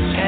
just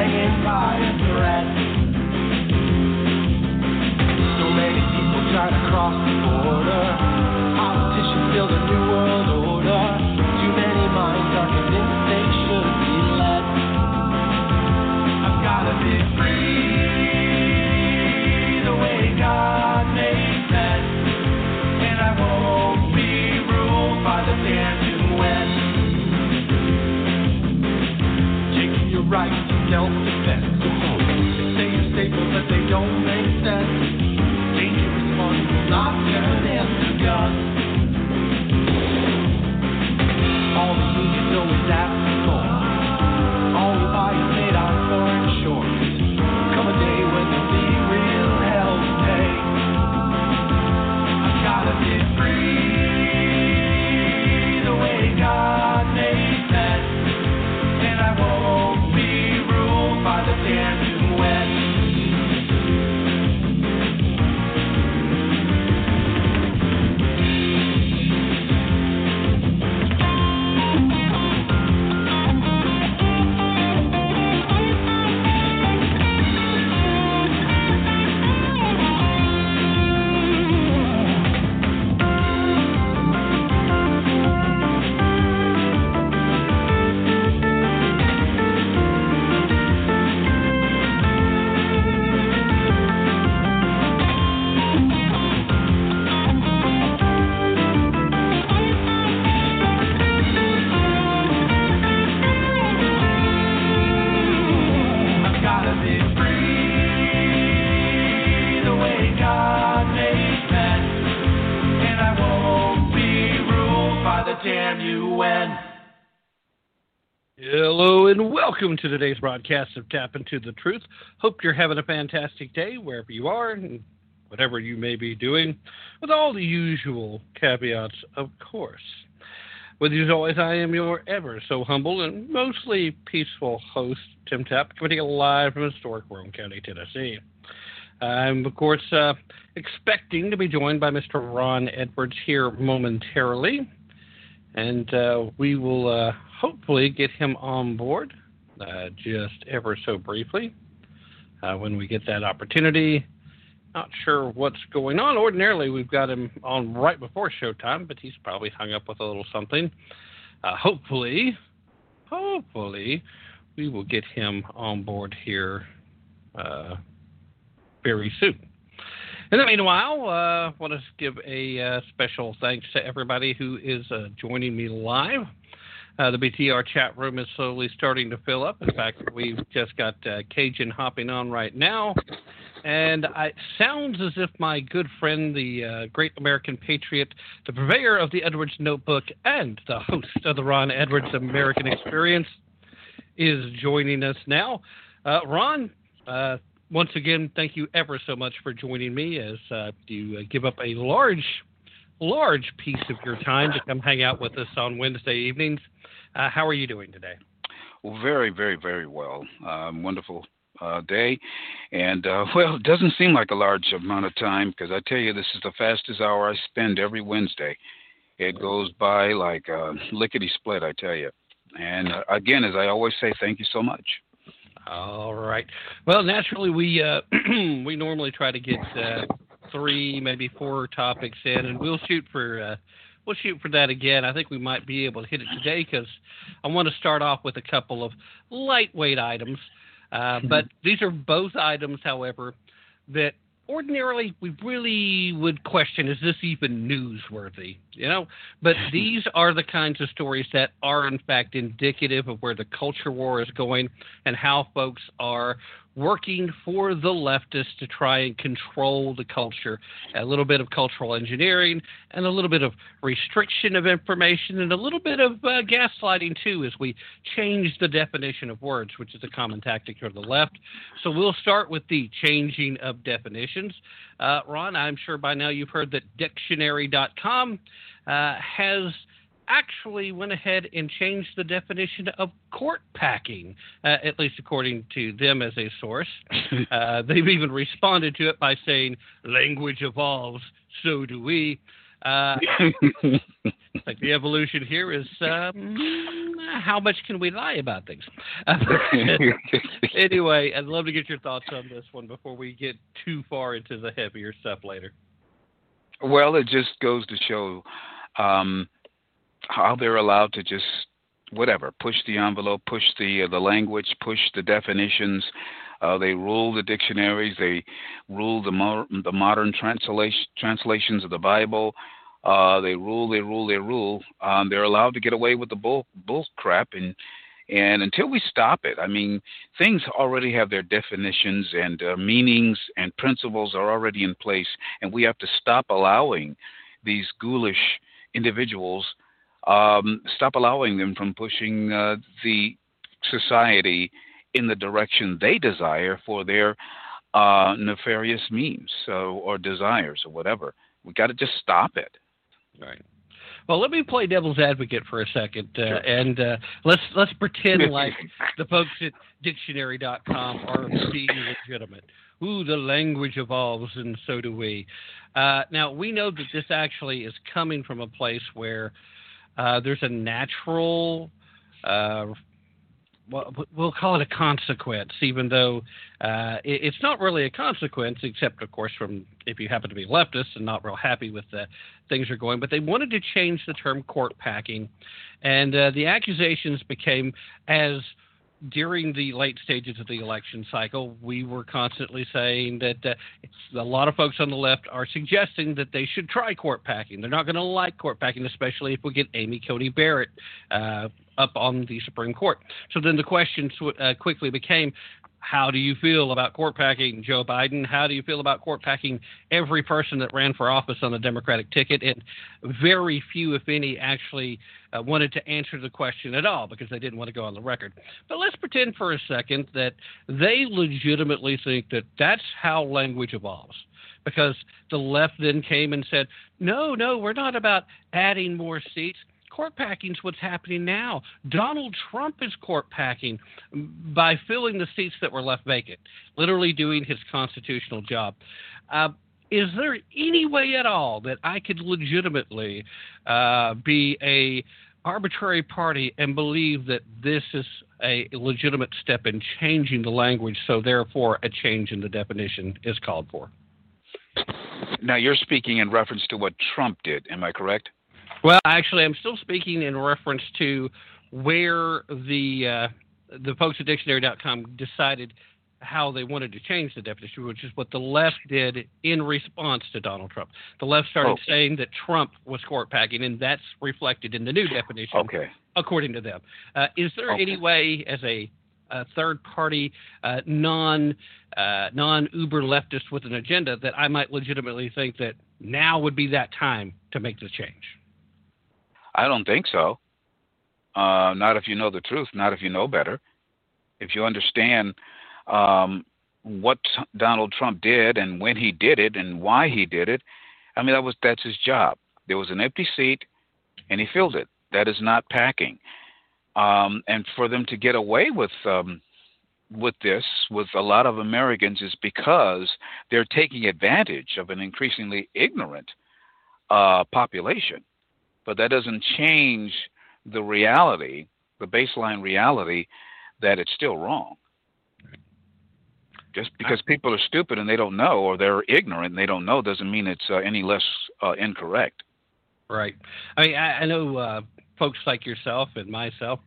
welcome to today's broadcast of Tapp Into the Truth. Hope you're having a fantastic day wherever you are and whatever you may be doing, with all the usual caveats, of course. With you as always, I am your ever so humble and mostly peaceful host, Tim Tapp, coming live from historic Roane County, Tennessee. I'm, of course, uh, expecting to be joined by Mr. Ron Edwards here momentarily, and uh, we will uh, hopefully get him on board uh, just ever so briefly uh, when we get that opportunity. Not sure what's going on. Ordinarily, we've got him on right before showtime, but he's probably hung up with a little something. Uh, hopefully, hopefully, we will get him on board here uh, very soon. In the meanwhile, I uh, want to give a uh, special thanks to everybody who is uh, joining me live. Uh, the BTR chat room is slowly starting to fill up. In fact, we've just got uh, Cajun hopping on right now. And it sounds as if my good friend, the uh, great American patriot, the purveyor of the Edwards Notebook, and the host of the Ron Edwards American Experience, is joining us now. Uh, Ron, uh, once again, thank you ever so much for joining me as uh, you give up a large, large piece of your time to come hang out with us on Wednesday evenings. Uh, how are you doing today? Well, very, very, very well. Um, wonderful uh, day. And, uh, well, it doesn't seem like a large amount of time because I tell you, this is the fastest hour I spend every Wednesday. It goes by like uh, lickety split, I tell you. And uh, again, as I always say, thank you so much. All right. Well, naturally, we uh, we normally try to get uh, three, maybe four topics in, and we'll shoot for uh, we'll shoot for that again. I think we might be able to hit it today because I want to start off with a couple of lightweight items. Uh, but these are both items, however, that ordinarily we really would question is this even newsworthy you know but these are the kinds of stories that are in fact indicative of where the culture war is going and how folks are working for the leftists to try and control the culture. A little bit of cultural engineering and a little bit of restriction of information and a little bit of uh, gaslighting too as we change the definition of words which is a common tactic for the left. So we'll start with the changing of definitions. Uh, ron i'm sure by now you've heard that dictionary.com uh, has actually went ahead and changed the definition of court packing, uh, at least according to them as a source. uh, they've even responded to it by saying, language evolves, so do we. Uh, like the evolution here is um, how much can we lie about things? anyway, I'd love to get your thoughts on this one before we get too far into the heavier stuff later. Well, it just goes to show um, how they're allowed to just whatever push the envelope, push the uh, the language, push the definitions. Uh, they rule the dictionaries. They rule the mo- the modern translation translations of the Bible. Uh, they rule. They rule. They rule. Um, they're allowed to get away with the bull bull crap and. And until we stop it, I mean, things already have their definitions and uh, meanings and principles are already in place, and we have to stop allowing these ghoulish individuals um, stop allowing them from pushing uh, the society in the direction they desire for their uh, nefarious means so, or desires or whatever. We got to just stop it. Right. Well, let me play devil's advocate for a second, uh, Sure. and uh, let's let's pretend like the folks at dictionary.com are being legitimate. Ooh, the language evolves, and so do we. Uh, now we know that this actually is coming from a place where uh, there's a natural. Uh, well, we'll call it a consequence, even though uh, it, it's not really a consequence, except, of course, from if you happen to be leftist and not real happy with the things are going. But they wanted to change the term court packing, and uh, the accusations became as during the late stages of the election cycle, we were constantly saying that uh, a lot of folks on the left are suggesting that they should try court packing. They're not going to like court packing, especially if we get Amy Coney Barrett uh, up on the Supreme Court. So then the question uh, quickly became. How do you feel about court packing, Joe Biden? How do you feel about court packing every person that ran for office on the Democratic ticket? And very few, if any, actually uh, wanted to answer the question at all because they didn't want to go on the record. But let's pretend for a second that they legitimately think that that's how language evolves. Because the left then came and said, no, no, we're not about adding more seats. Court packing's what's happening now. Donald Trump is court packing by filling the seats that were left vacant, literally doing his constitutional job. Uh, is there any way at all that I could legitimately uh, be a arbitrary party and believe that this is a legitimate step in changing the language, so therefore a change in the definition is called for? Now you're speaking in reference to what Trump did. Am I correct? Well, actually, I'm still speaking in reference to where the uh, the folks at dictionary.com decided how they wanted to change the definition, which is what the left did in response to Donald Trump. The left started saying that Trump was court packing, and that's reflected in the new definition, Okay. according to them. Uh, is there Okay. any way, as a, a third party, uh, non uh, non Uber leftist with an agenda, that I might legitimately think that now would be that time to make the change? I don't think so. Uh, not if you know the truth. Not if you know better. If you understand um, what Donald Trump did and when he did it and why he did it, I mean that was that's his job. There was an empty seat, and he filled it. That is not packing. Um, and for them to get away with um, with this with a lot of Americans is because they're taking advantage of an increasingly ignorant uh, population. But that doesn't change the reality, the baseline reality, that it's still wrong. Just because people are stupid and they don't know, or they're ignorant and they don't know, doesn't mean it's uh, any less uh, incorrect. Right. I mean, I, I know uh, folks like yourself and myself.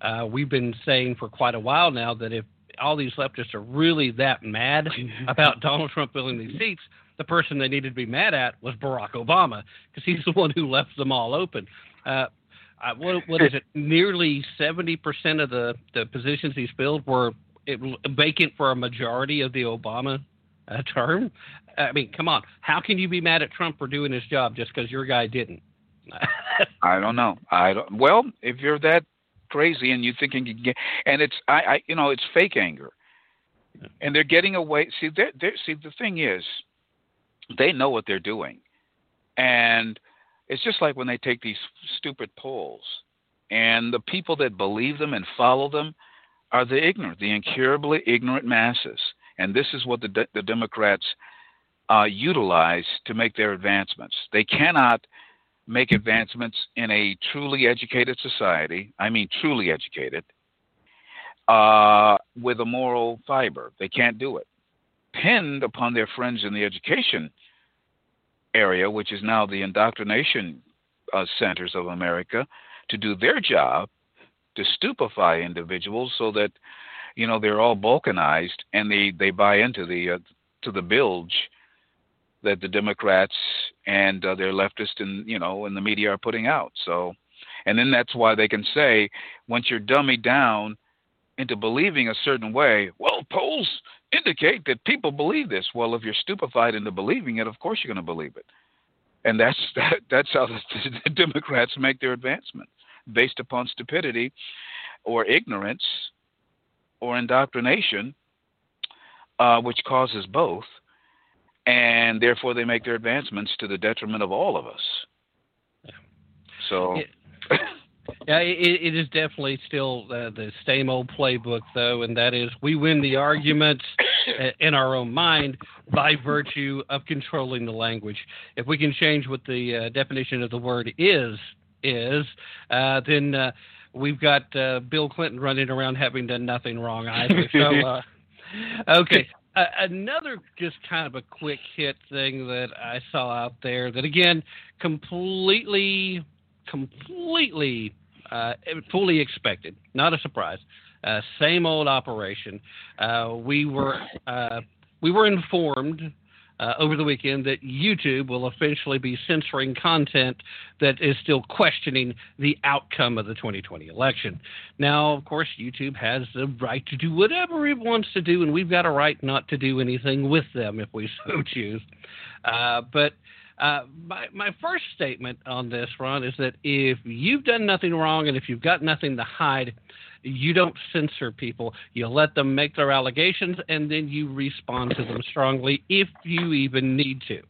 Uh, we've been saying for quite a while now that if all these leftists are really that mad about Donald Trump filling these seats, the person they needed to be mad at was Barack Obama because he's the one who left them all open. Uh, what, what is it? Nearly seventy percent of the, the positions he's filled were it, vacant for a majority of the Obama uh, term. I mean, come on. How can you be mad at Trump for doing his job just because your guy didn't? I don't know. I don't. Well, if you're that crazy and you think you can get, and it's I, I you know it's fake anger, and they're getting away. See, they're, they're see the thing is, they know what they're doing, and It's just like when they take these stupid polls, and the people that believe them and follow them are the ignorant, the incurably ignorant masses. And this is what the, de- the Democrats uh, utilize to make their advancements. They cannot make advancements in a truly educated society, I mean, truly educated, uh, with a moral fiber. They can't do it. Pinned upon their friends in the education area, which is now the indoctrination uh, centers of America, to do their job to stupefy individuals so that you know they're all balkanized and they they buy into the uh, to the bilge that the Democrats and uh, their leftists and you know and the media are putting out. So, and then that's why they can say once you're dummied down into believing a certain way, well, polls indicate that people believe this. Well, if you're stupefied into believing it, of course you're going to believe it. And that's that, that's how the, the Democrats make their advancement based upon stupidity or ignorance or indoctrination, uh, which causes both and therefore they make their advancements to the detriment of all of us. So. It, yeah, it, it is definitely still uh, the same old playbook, though, and that is we win the arguments in our own mind by virtue of controlling the language. If we can change what the uh, definition of the word is, is uh, then uh, we've got uh, Bill Clinton running around having done nothing wrong either. So, uh, okay, uh, another just kind of a quick hit thing that I saw out there that again completely, completely uh, fully expected, not a surprise. Uh, same old operation. Uh, we were uh, we were informed uh, over the weekend that YouTube will eventually be censoring content that is still questioning the outcome of the 2020 election. Now, of course, YouTube has the right to do whatever it wants to do, and we've got a right not to do anything with them if we so choose. Uh, but uh, my, my first statement on this, Ron, is that if you've done nothing wrong and if you've got nothing to hide, you don't censor people. You let them make their allegations and then you respond to them strongly if you even need to.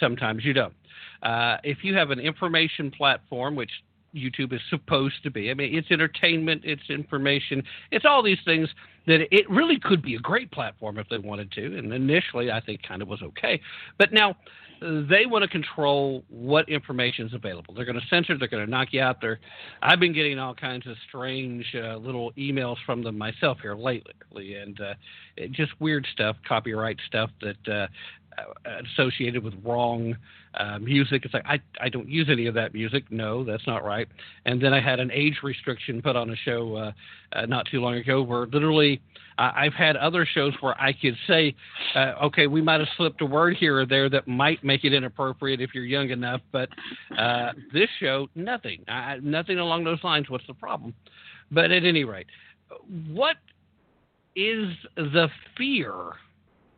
Sometimes you don't. Uh, if you have an information platform, which YouTube is supposed to be. I mean, it's entertainment, it's information, it's all these things that it really could be a great platform if they wanted to. And initially, I think kind of was okay. But now they want to control what information is available. They're going to censor. They're going to knock you out there. I've been getting all kinds of strange uh, little emails from them myself here lately, and uh, just weird stuff, copyright stuff that uh, associated with wrong uh, music. It's like I I don't use any of that music. No, that's not right. And then I had an age restriction put on a show uh, uh, not too long ago where literally uh, I've had other shows where I could say, uh, okay, we might have slipped a word here or there that might make it inappropriate if you're young enough, but uh, this show nothing, I, nothing along those lines. What's the problem? But at any rate, what is the fear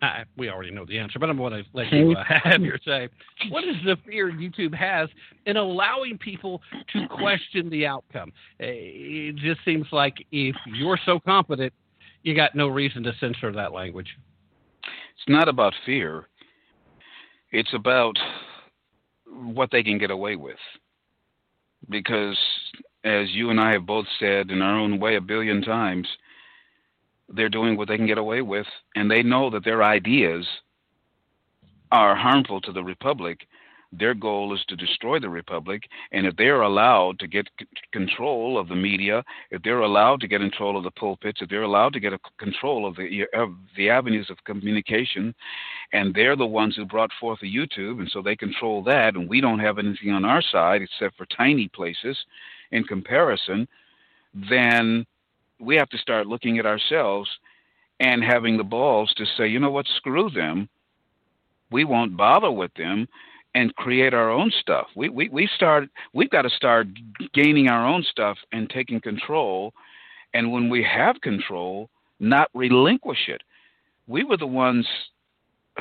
I, we already know the answer, but I'm going to let you uh, have your say. What is the fear YouTube has in allowing people to question the outcome? Eh, it just seems like if you're so confident, you got no reason to censor that language. It's not about fear. It's about what they can get away with. Because, as you and I have both said in our own way a billion times, they're doing what they can get away with, and they know that their ideas are harmful to the republic. Their goal is to destroy the republic, and if they're allowed to get c- control of the media, if they're allowed to get control of the pulpits, if they're allowed to get a control of the of the avenues of communication, and they're the ones who brought forth the YouTube, and so they control that, and we don't have anything on our side except for tiny places in comparison, then we have to start looking at ourselves and having the balls to say, you know what, screw them. We won't bother with them and create our own stuff. We we we start we've got to start gaining our own stuff and taking control. And when we have control, not relinquish it. We were the ones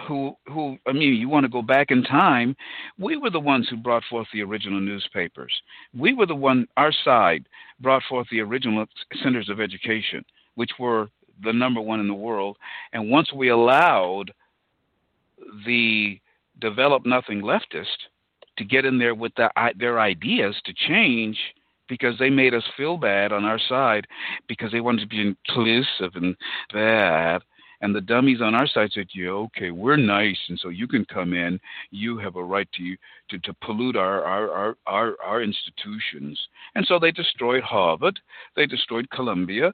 who who I mean, you want to go back in time, we were the ones who brought forth the original newspapers. We were the one our side brought forth the original centers of education, which were the number one in the world. And once we allowed the develop nothing leftist to get in there with the, their ideas to change because they made us feel bad on our side because they wanted to be inclusive and bad. And the dummies on our side said, "Yeah, okay, we're nice, and so you can come in. You have a right to to, to pollute our, our our, our our institutions." And so they destroyed Harvard, they destroyed Columbia,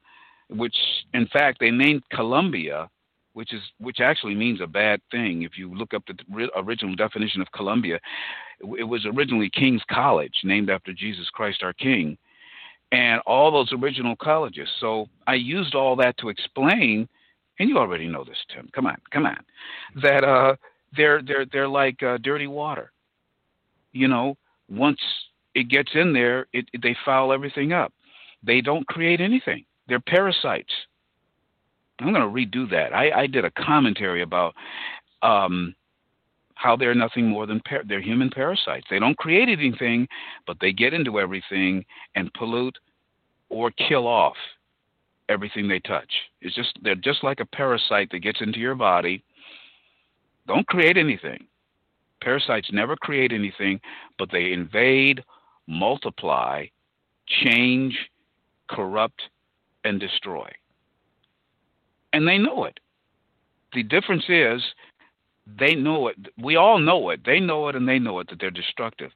which in fact they named Columbia which is which actually means a bad thing. If you look up the original definition of Columbia, it was originally King's College, named after Jesus Christ our King, and all those original colleges. So I used all that to explain, and you already know this, Tim. Come on, come on, that uh, they're they're they're like uh, dirty water. You know, once it gets in there, it, it they foul everything up. They don't create anything. They're parasites I'm going to redo that. I, I did a commentary about um, how they're nothing more than par- they're human parasites. They don't create anything, but they get into everything and pollute or kill off everything they touch. It's just they're just like a parasite that gets into your body. Don't create anything. Parasites never create anything, but they invade, multiply, change, corrupt, and destroy and they know it. The difference is they know it. We all know it. They know it and they know it that they're destructive.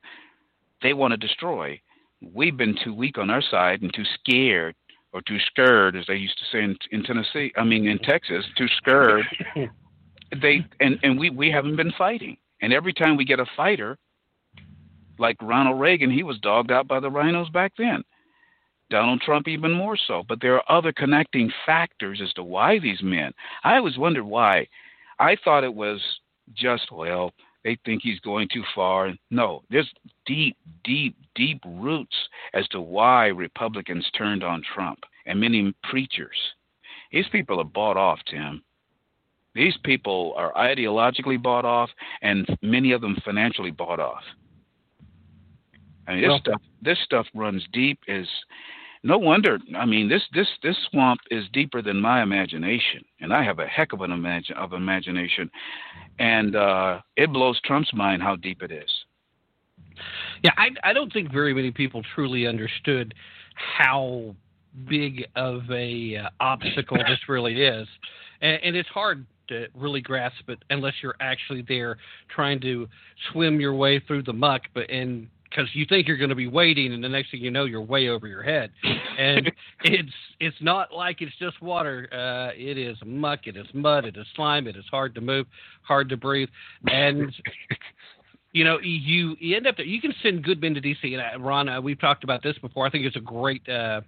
They want to destroy. We've been too weak on our side and too scared or too scared, as they used to say in, in Tennessee. I mean, in Texas, too scared. they and and we we haven't been fighting. And every time we get a fighter, like Ronald Reagan, he was dogged out by the rhinos back then. Donald Trump even more so. But there are other connecting factors as to why these men. I always wondered why. I thought it was just, well, they think he's going too far. No, there's deep, deep, deep roots as to why Republicans turned on Trump and many preachers. These people are bought off, Tim. These people are ideologically bought off, and many of them financially bought off. I mean, this well, stuff this stuff runs deep. Is no wonder. I mean, this this this swamp is deeper than my imagination, and I have a heck of an imagine of imagination, and uh, it blows Trump's mind how deep it is. Yeah, I I don't think very many people truly understood how big of a uh, obstacle this really is, and, and it's hard to really grasp it unless you're actually there trying to swim your way through the muck but and because you think you're going to be waiting, and the next thing you know, you're way over your head. And it's it's not like it's just water. Uh, it is muck. It is mud. It is slime. It is hard to move, hard to breathe, and you know you you end up there. you can send good men to DC. And uh, Ron, uh, we've talked about this before. I think it's a great. Uh,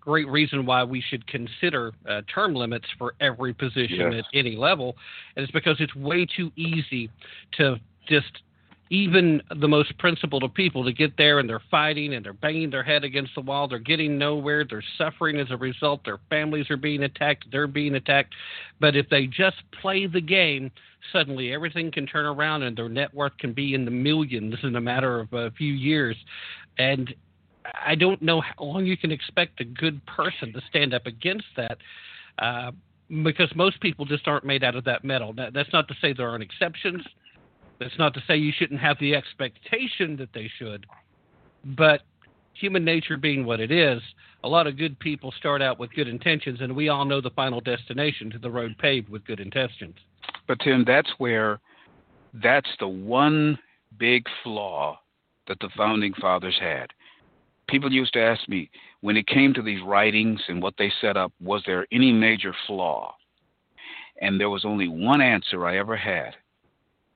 great reason why we should consider uh, term limits for every position yes. at any level, and it's because it's way too easy to just even the most principled of people to get there and they're fighting and they're banging their head against the wall. They're getting nowhere. They're suffering as a result. Their families are being attacked. They're being attacked. But if they just play the game, suddenly everything can turn around and their net worth can be in the millions in a matter of a few years. And I don't know how long you can expect a good person to stand up against that. Uh, because most people just aren't made out of that metal. Now, that's not to say there aren't exceptions. That's not to say you shouldn't have the expectation that they should, but human nature being what it is, a lot of good people start out with good intentions, and we all know the final destination to the road paved with good intentions. But Tim, that's where that's the one big flaw that the founding fathers had. People used to ask me when it came to these writings and what they set up, was there any major flaw? And there was only one answer I ever had,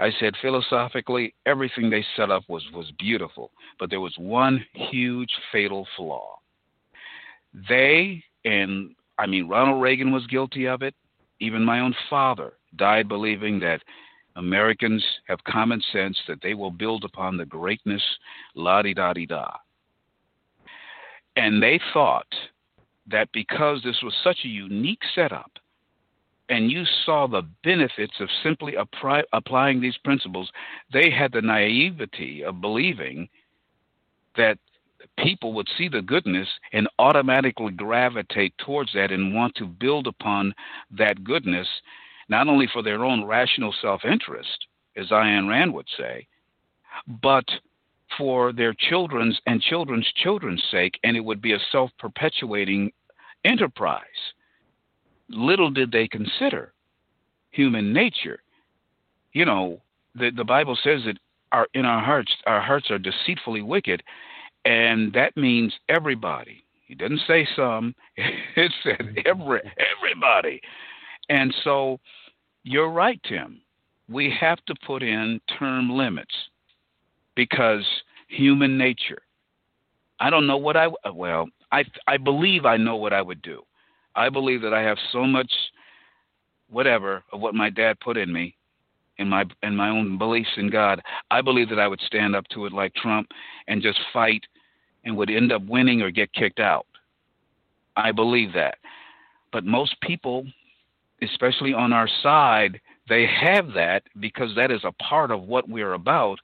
I said philosophically, everything they set up was, was beautiful, but there was one huge fatal flaw. They, and I mean, Ronald Reagan was guilty of it. Even my own father died believing that Americans have common sense, that they will build upon the greatness, la di da di da. And they thought that because this was such a unique setup, and you saw the benefits of simply apply, applying these principles, they had the naivety of believing that people would see the goodness and automatically gravitate towards that and want to build upon that goodness, not only for their own rational self interest, as Ayn Rand would say, but for their children's and children's children's sake, and it would be a self perpetuating enterprise. Little did they consider human nature. You know, the, the Bible says that our, in our hearts, our hearts are deceitfully wicked, and that means everybody. He didn't say some, it said every, everybody. And so you're right, Tim. We have to put in term limits because human nature. I don't know what I well, I I believe I know what I would do. I believe that I have so much whatever of what my dad put in me in my in my own beliefs in God. I believe that I would stand up to it like Trump and just fight and would end up winning or get kicked out. I believe that. But most people, especially on our side, they have that because that is a part of what we're about.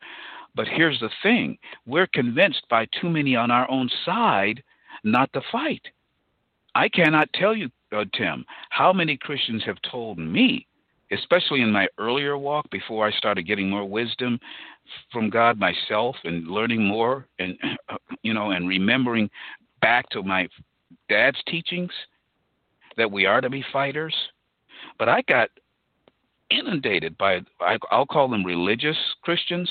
But here's the thing we're convinced by too many on our own side not to fight. I cannot tell you, uh, Tim, how many Christians have told me, especially in my earlier walk before I started getting more wisdom from God myself and learning more and, you know, and remembering back to my dad's teachings that we are to be fighters. But I got inundated by, I'll call them religious Christians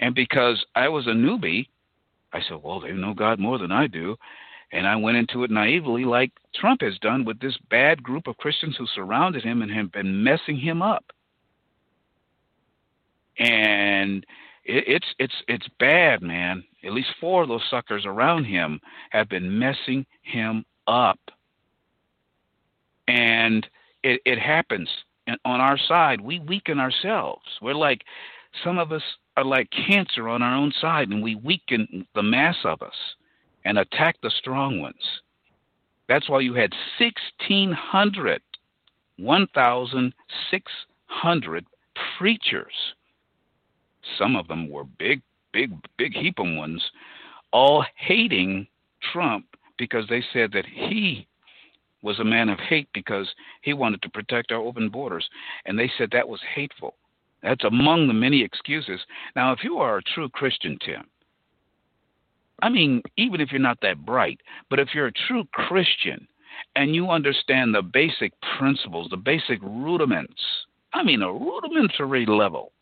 and because I was a newbie, I said, well, they know God more than I do. And I went into it naively, like Trump has done with this bad group of Christians who surrounded him and have been messing him up. And it, it's it's it's bad, man. At least four of those suckers around him have been messing him up. And it, it happens and on our side. We weaken ourselves. We're like some of us are like cancer on our own side, and we weaken the mass of us and attack the strong ones. That's why you had 1,600, 1,600 preachers. Some of them were big, big, big heaping ones, all hating Trump because they said that he was a man of hate because he wanted to protect our open borders. And they said that was hateful. That's among the many excuses. Now, if you are a true Christian, Tim, I mean, even if you're not that bright, but if you're a true Christian and you understand the basic principles, the basic rudiments, I mean, a rudimentary level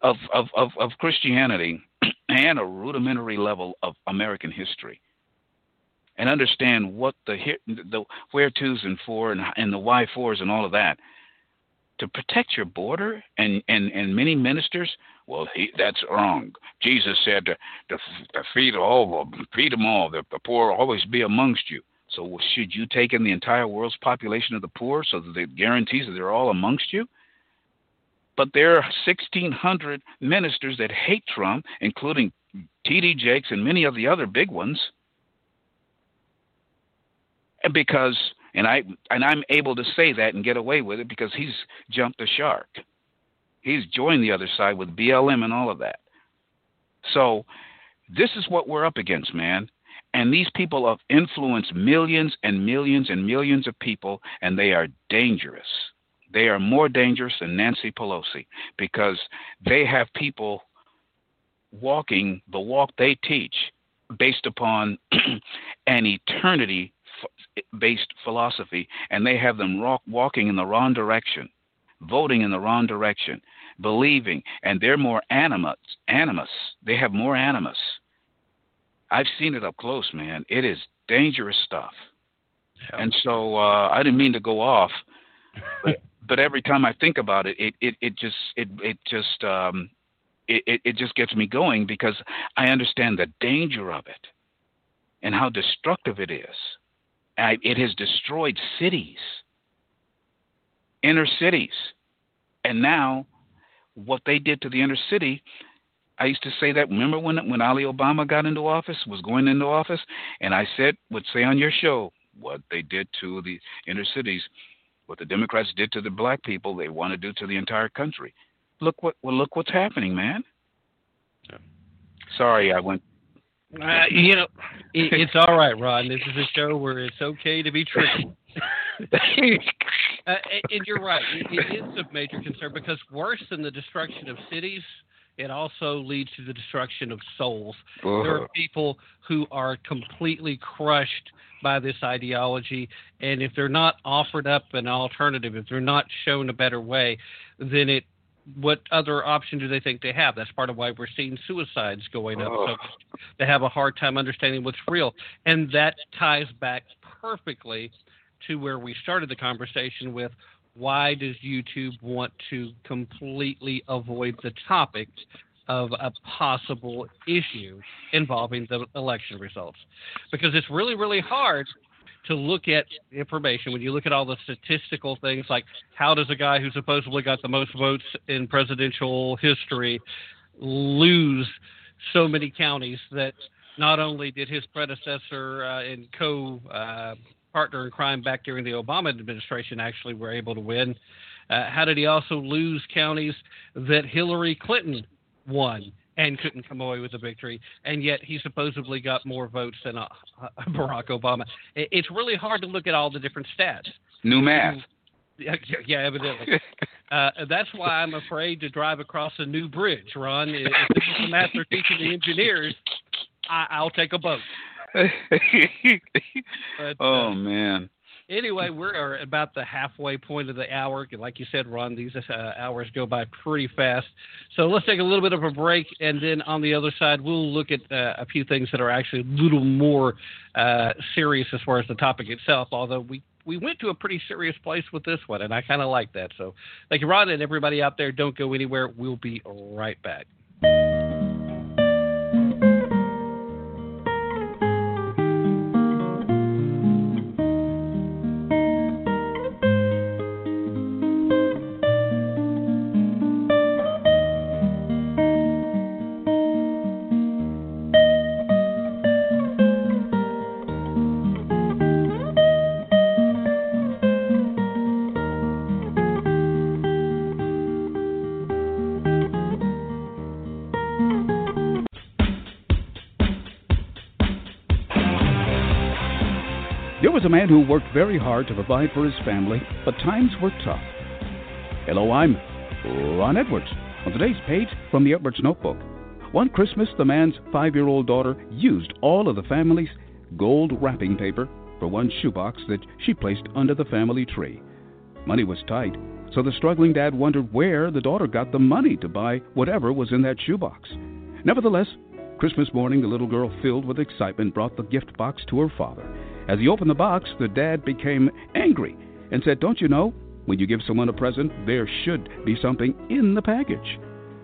of, of, of, of Christianity and a rudimentary level of American history, and understand what the, the where twos and four and, and the why fours and all of that – to protect your border and and and many ministers? Well he, that's wrong. Jesus said to, to, to feed all feed them all. The, the poor will always be amongst you. So should you take in the entire world's population of the poor so that it guarantees that they're all amongst you? But there are 1600 ministers that hate trump including td jakes and many of the other big ones and because and I and I'm able to say that and get away with it because he's jumped the shark. He's joined the other side with BLM and all of that. So this is what we're up against, man. And these people have influenced millions and millions and millions of people, and they are dangerous. They are more dangerous than Nancy Pelosi because they have people walking the walk they teach based upon an eternity based philosophy, and they have them rock, walking in the wrong direction, voting in the wrong direction, believing, and they're more animus. Animus. They have more animus. I've seen it up close, man. It is dangerous stuff. Yeah. And so uh, I didn't mean to go off, but, but every time I think about it, it it, it just it it just um, it, it just gets me going because I understand the danger of it and how destructive it is. I, it has destroyed cities, inner cities. And now, what they did to the inner city, I used to say that. Remember when when Ali Obama got into office, was going into office, and I said, would say on your show what they did to the inner cities, what the Democrats did to the black people, they want to do to the entire country. Look what well, look what's happening, man. Yeah. Sorry, I went uh, you know, it, it's all right, Ron. This is a show where it's okay to be tricky. uh, and you're right. It, it is a major concern because worse than the destruction of cities it also leads to the destruction of souls. Ugh. There are people who are completely crushed by this ideology, and if they're not offered up an alternative, if they're not shown a better way, then it what other option do they think they have? That's part of why we're seeing suicides going up. So oh. they have a hard time understanding what's real, and that ties back perfectly to where we started the conversation with why does YouTube want to completely avoid the topic of a possible issue involving the election results? Because it's really, really hard to look at information when you look at all the statistical things like how does a guy who supposedly got the most votes in presidential history lose so many counties that not only did his predecessor uh, and co uh, partner in crime back during the Obama administration actually were able to win. Uh, how did he also lose counties that Hillary Clinton won and couldn't come away with a victory, and yet he supposedly got more votes than uh, Barack Obama? It, it's really hard to look at all the different stats. New math. Yeah, yeah, evidently. Uh, that's why I'm afraid to drive across a new bridge, Ron. If this is the math they're teaching the engineers, I, I'll take a boat. But, oh uh, man. Anyway, we're about the halfway point of the hour. Like you said, Ron, these uh, hours go by pretty fast. So let's take a little bit of a break, and then on the other side, we'll look at uh, a few things that are actually a little more uh, serious as far as the topic itself. Although we we went to a pretty serious place with this one, and I kind of like that. So thank you, Ron, and everybody out there. Don't go anywhere. We'll be right back. Man who worked very hard to provide for his family, but times were tough. Hello, I'm Ron Edwards. On today's page from the Edwards Notebook. One Christmas, the man's five year old daughter used all of the family's gold wrapping paper for one shoebox that she placed under the family tree. Money was tight, so the struggling dad wondered where the daughter got the money to buy whatever was in that shoebox. Nevertheless, Christmas morning, the little girl, filled with excitement, brought the gift box to her father. As he opened the box, the dad became angry and said, Don't you know? When you give someone a present, there should be something in the package.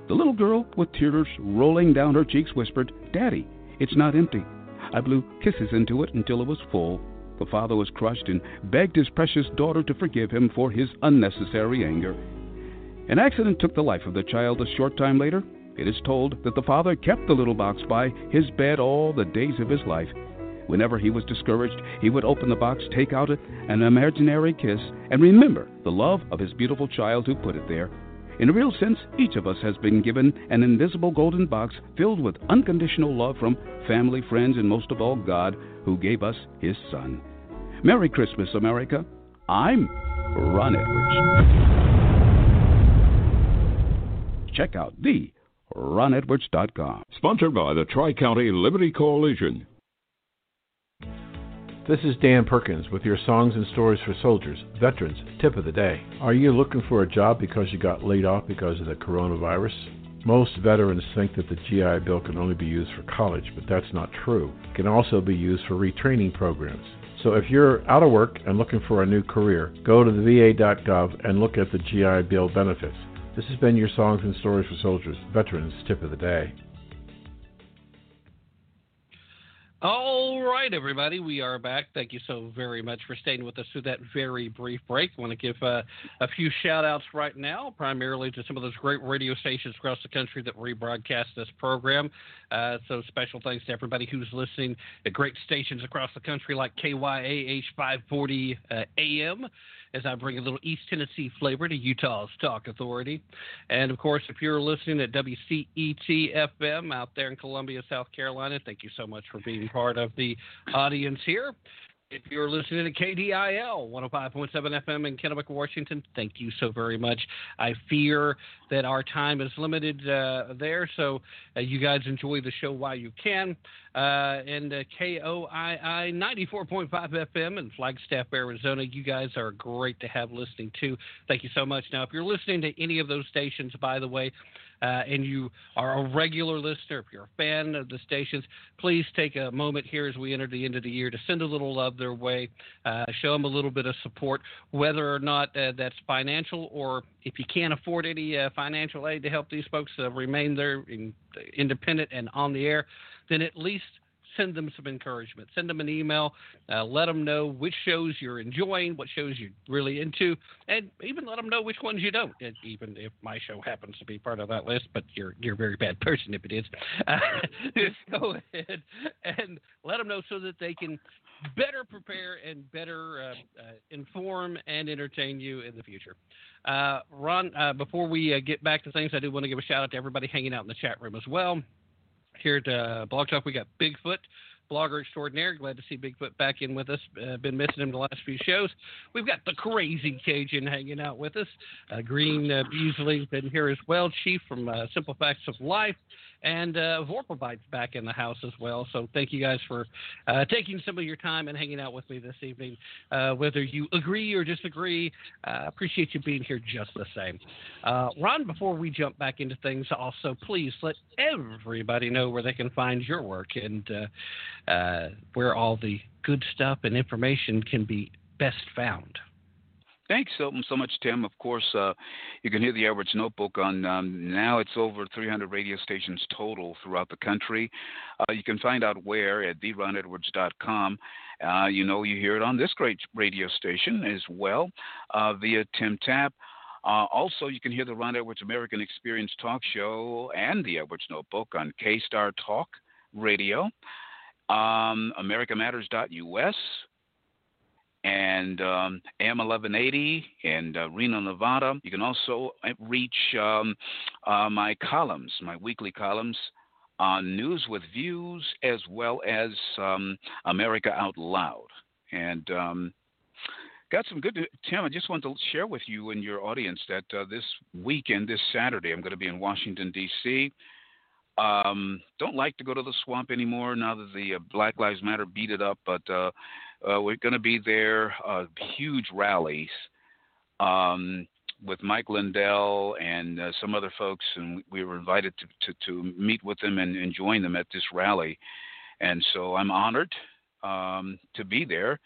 The little girl, with tears rolling down her cheeks, whispered, Daddy, it's not empty. I blew kisses into it until it was full. The father was crushed and begged his precious daughter to forgive him for his unnecessary anger. An accident took the life of the child a short time later. It is told that the father kept the little box by his bed all the days of his life. Whenever he was discouraged, he would open the box, take out an imaginary kiss, and remember the love of his beautiful child who put it there. In a real sense, each of us has been given an invisible golden box filled with unconditional love from family, friends, and most of all, God, who gave us His Son. Merry Christmas, America. I'm Ron Edwards. Check out the ronedwards.com. Sponsored by the Tri County Liberty Coalition. This is Dan Perkins with your Songs and Stories for Soldiers, Veterans Tip of the Day. Are you looking for a job because you got laid off because of the coronavirus? Most veterans think that the GI Bill can only be used for college, but that's not true. It can also be used for retraining programs. So if you're out of work and looking for a new career, go to the VA.gov and look at the GI Bill benefits. This has been your Songs and Stories for Soldiers, Veterans Tip of the Day. All right, everybody, we are back. Thank you so very much for staying with us through that very brief break. I want to give uh, a few shout outs right now, primarily to some of those great radio stations across the country that rebroadcast this program. Uh, so, special thanks to everybody who's listening at great stations across the country like KYAH 540 uh, AM as I bring a little East Tennessee flavor to Utah's Talk Authority. And of course, if you're listening at WCET FM out there in Columbia, South Carolina, thank you so much for being part of the audience here. If you're listening to KDIL 105.7 FM in Kennewick, Washington, thank you so very much. I fear that our time is limited uh, there, so uh, you guys enjoy the show while you can. Uh, and uh, KOII 94.5 FM in Flagstaff, Arizona, you guys are great to have listening to. Thank you so much. Now, if you're listening to any of those stations, by the way, uh, and you are a regular listener, if you're a fan of the stations, please take a moment here as we enter the end of the year to send a little love their way, uh, show them a little bit of support, whether or not uh, that's financial or if you can't afford any uh, financial aid to help these folks uh, remain there in, independent and on the air, then at least send them some encouragement. Send them an email. Uh, let them know which shows you're enjoying, what shows you're really into, and even let them know which ones you don't. And even if my show happens to be part of that list, but you're you're a very bad person if it is. Uh, go ahead and let them know so that they can better prepare and better uh, uh inform and entertain you in the future. Uh, Ron, uh, before we get back to things, I do want to give a shout out to everybody hanging out in the chat room as well. Here at uh, Blog Talk, we got Bigfoot, blogger extraordinaire. Glad to see Bigfoot back in with us. Uh, been missing him the last few shows. We've got the crazy Cajun hanging out with us. Uh, Green uh, Beasley been here as well. Chief from uh, Simple Facts of Life. And uh, Vorpalbite's back in the house as well. So thank you guys for uh, taking some of your time and hanging out with me this evening. Uh, whether you agree or disagree, uh, appreciate you being here just the same. Uh, Ron, before we jump back into things, also please let everybody know where they can find your work and uh, uh, where all the good stuff and information can be best found. Thanks so, so much, Tim. Of course, uh, you can hear the Edwards Notebook on um, now it's over 300 radio stations total throughout the country. Uh, you can find out where at theronedwards.com. Uh, you know, you hear it on this great radio station as well uh, via Tim Tapp. Uh, also, you can hear the Ron Edwards American Experience Talk Show and the Edwards Notebook on K Star Talk Radio, um, AmericaMatters.us, and um, AM 1180 in uh, Reno, Nevada. You can also uh, reach um, uh, my columns, my weekly columns on News with Views, as well as um, America Out Loud. And um, got some good. Tim, I just want to share with you and your audience that uh, this weekend, this Saturday, I'm going to be in Washington D.C. Um, don't like to go to the swamp anymore now that the uh, Black Lives Matter beat it up, but uh, uh, we're going to be there. Uh, huge rallies um, with Mike Lindell and uh, some other folks, and we were invited to, to, to meet with them and, and, join them at this rally. And so I'm honored um, to be there.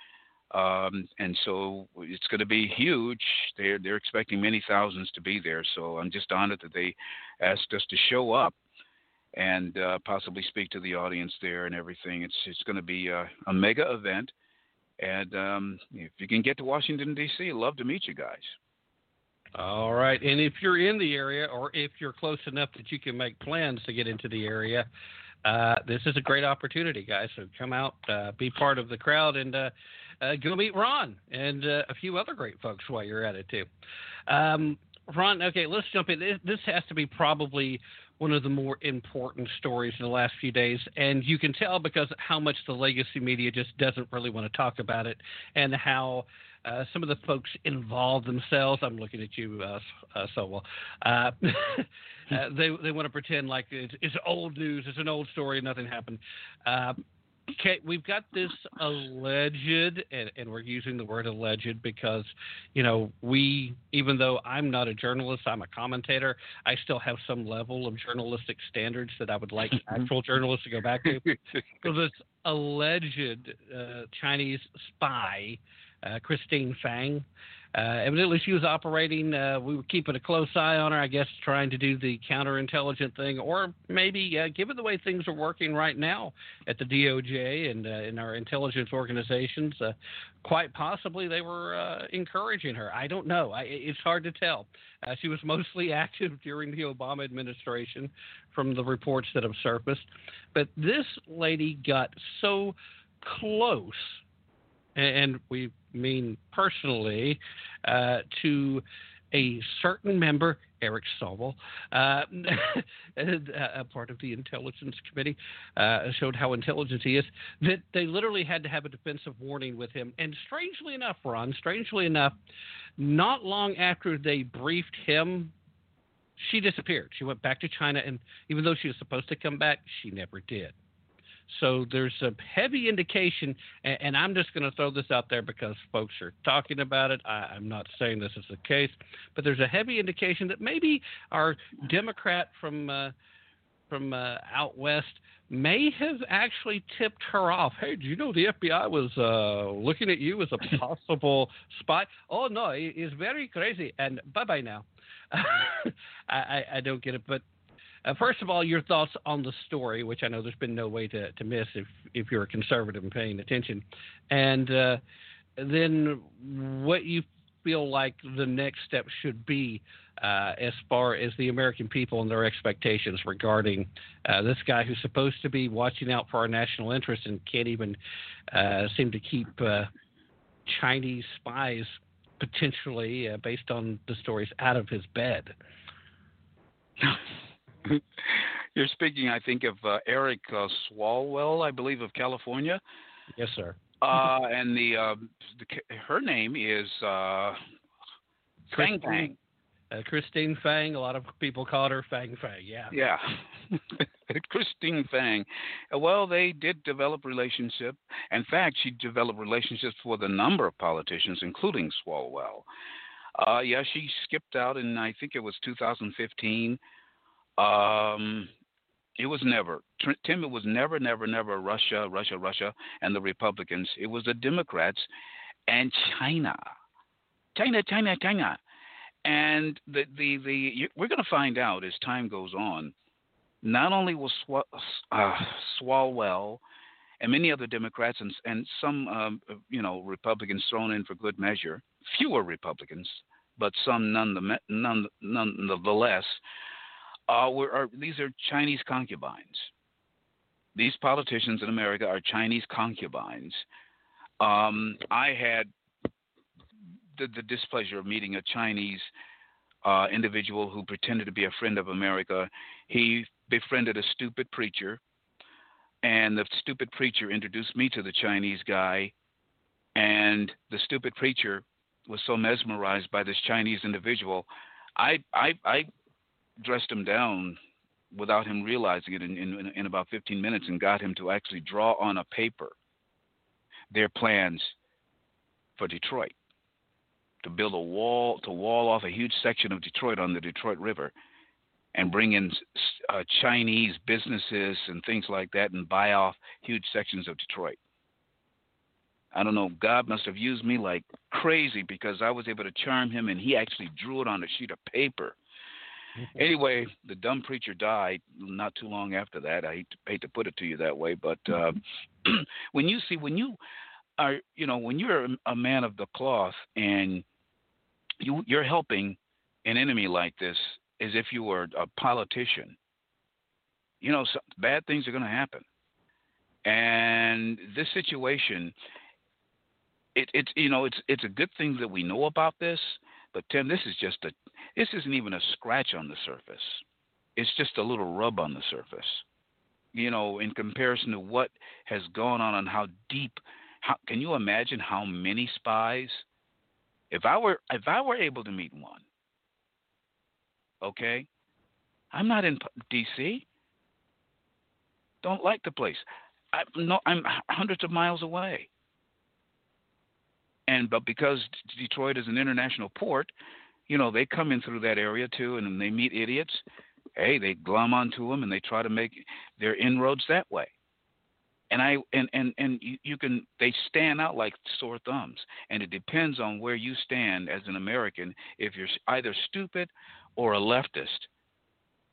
Um, and so it's going to be huge. They're they're expecting many thousands to be there. So I'm just honored that they asked us to show up and uh, possibly speak to the audience there and everything. It's it's going to be a, a mega event, and um, if you can get to Washington D.C., love to meet you guys. All right, and if you're in the area, or if you're close enough that you can make plans to get into the area, uh, this is a great opportunity, guys. So come out, uh, be part of the crowd, and uh, uh go meet Ron and uh, a few other great folks while you're at it too. Um, Ron, okay, let's jump in. This has to be probably one of the more important stories in the last few days, and you can tell because how much the legacy media just doesn't really want to talk about it, and how uh, some of the folks involved themselves. I'm looking at you, uh, uh, Swalwell. Uh, uh, they they want to pretend like it's, it's, old news, it's an old story, nothing happened. Okay, we've got this alleged, and, and, we're using the word alleged because, you know, we, even though I'm not a journalist, I'm a commentator, I still have some level of journalistic standards that I would like actual journalists to go back to. so this alleged uh, Chinese spy, uh, Christine Fang, uh, evidently, she was operating. Uh, we were keeping a close eye on her, I guess, trying to do the counterintelligence thing, or maybe uh, given the way things are working right now at the DOJ and uh, in our intelligence organizations, uh, quite possibly they were uh, encouraging her. I don't know. I, it's hard to tell. she was mostly active during the Obama administration, from the reports that have surfaced. But this lady got so close and we mean personally, uh, to a certain member, Eric Swalwell, uh, a part of the Intelligence Committee, uh, showed how intelligent he is, that they literally had to have a defensive warning with him. And strangely enough, Ron, strangely enough, not long after they briefed him, she disappeared. She went back to China, and even though she was supposed to come back, she never did. So there's a heavy indication, and, and I'm just going to throw this out there because folks are talking about it. I, I'm not saying this is the case, but there's a heavy indication that maybe our Democrat from uh, from uh, out west may have actually tipped her off. Hey, do you know the FBI was uh, looking at you as a possible spy? Oh no, it's very crazy. And bye bye now. I, I, I don't get it, but uh, first of all, your thoughts on the story, which I know there's been no way to, to miss if, if you're a conservative and paying attention. And uh, then what you feel like the next step should be uh, as far as the American people and their expectations regarding uh, this guy who's supposed to be watching out for our national interests and can't even uh, seem to keep uh, Chinese spies potentially, based on the stories, out of his bed. You're speaking, I think, of uh, Eric uh, Swalwell, I believe, of California. Yes, sir. Uh, and the, uh, the, her name is uh, Fang Fang. Uh, Christine Fang. A lot of people called her Fang Fang. Yeah. Yeah. Christine Fang. Uh, well, they did develop relationship. In fact, she developed relationships with a number of politicians, including Swalwell. Uh, yeah, she skipped out in I think it was 2015 um, it was never Tim. It was never, never, never Russia, Russia, Russia, and the Republicans. It was the Democrats and China, China, China, China, and the the the. We're going to find out as time goes on. Not only will uh, Swalwell and many other Democrats and and some um, you know Republicans thrown in for good measure, fewer Republicans, but some none, none, nonetheless uh, are, these are Chinese concubines. These politicians in America are Chinese concubines. Um, I had the, the, displeasure of meeting a Chinese uh, individual who pretended to be a friend of America. He befriended a stupid preacher, and the stupid preacher introduced me to the Chinese guy, and the stupid preacher was so mesmerized by this Chinese individual. I, I, I dressed him down without him realizing it in, in, in about 15 minutes and got him to actually draw on a paper their plans for Detroit to build a wall to wall off a huge section of Detroit on the Detroit River and bring in uh, Chinese businesses and things like that and buy off huge sections of Detroit. I don't know, God must have used me like crazy because I was able to charm him and he actually drew it on a sheet of paper anyway, the dumb preacher died not too long after that. I hate to, hate to put it to you that way, but uh, when you see when you are you know when you're a man of the cloth and you you're helping an enemy like this as if you were a politician, you know so bad things are going to happen. And this situation, it, it's you know it's it's a good thing that we know about this, but Tim, this is just a this isn't even a scratch on the surface. It's just a little rub on the surface. You know, in comparison to what has gone on and how deep. How, can you imagine how many spies? If I were if I were able to meet one, okay, I'm not in D.C. Don't like the place. I, no, I'm hundreds of miles away. And but because Detroit is an international port, you know, they come in through that area too, and they meet idiots. Hey, they glom onto them and they try to make their inroads that way. And I and and and you, you can they stand out like sore thumbs, and it depends on where you stand as an American. If you're either stupid or a leftist,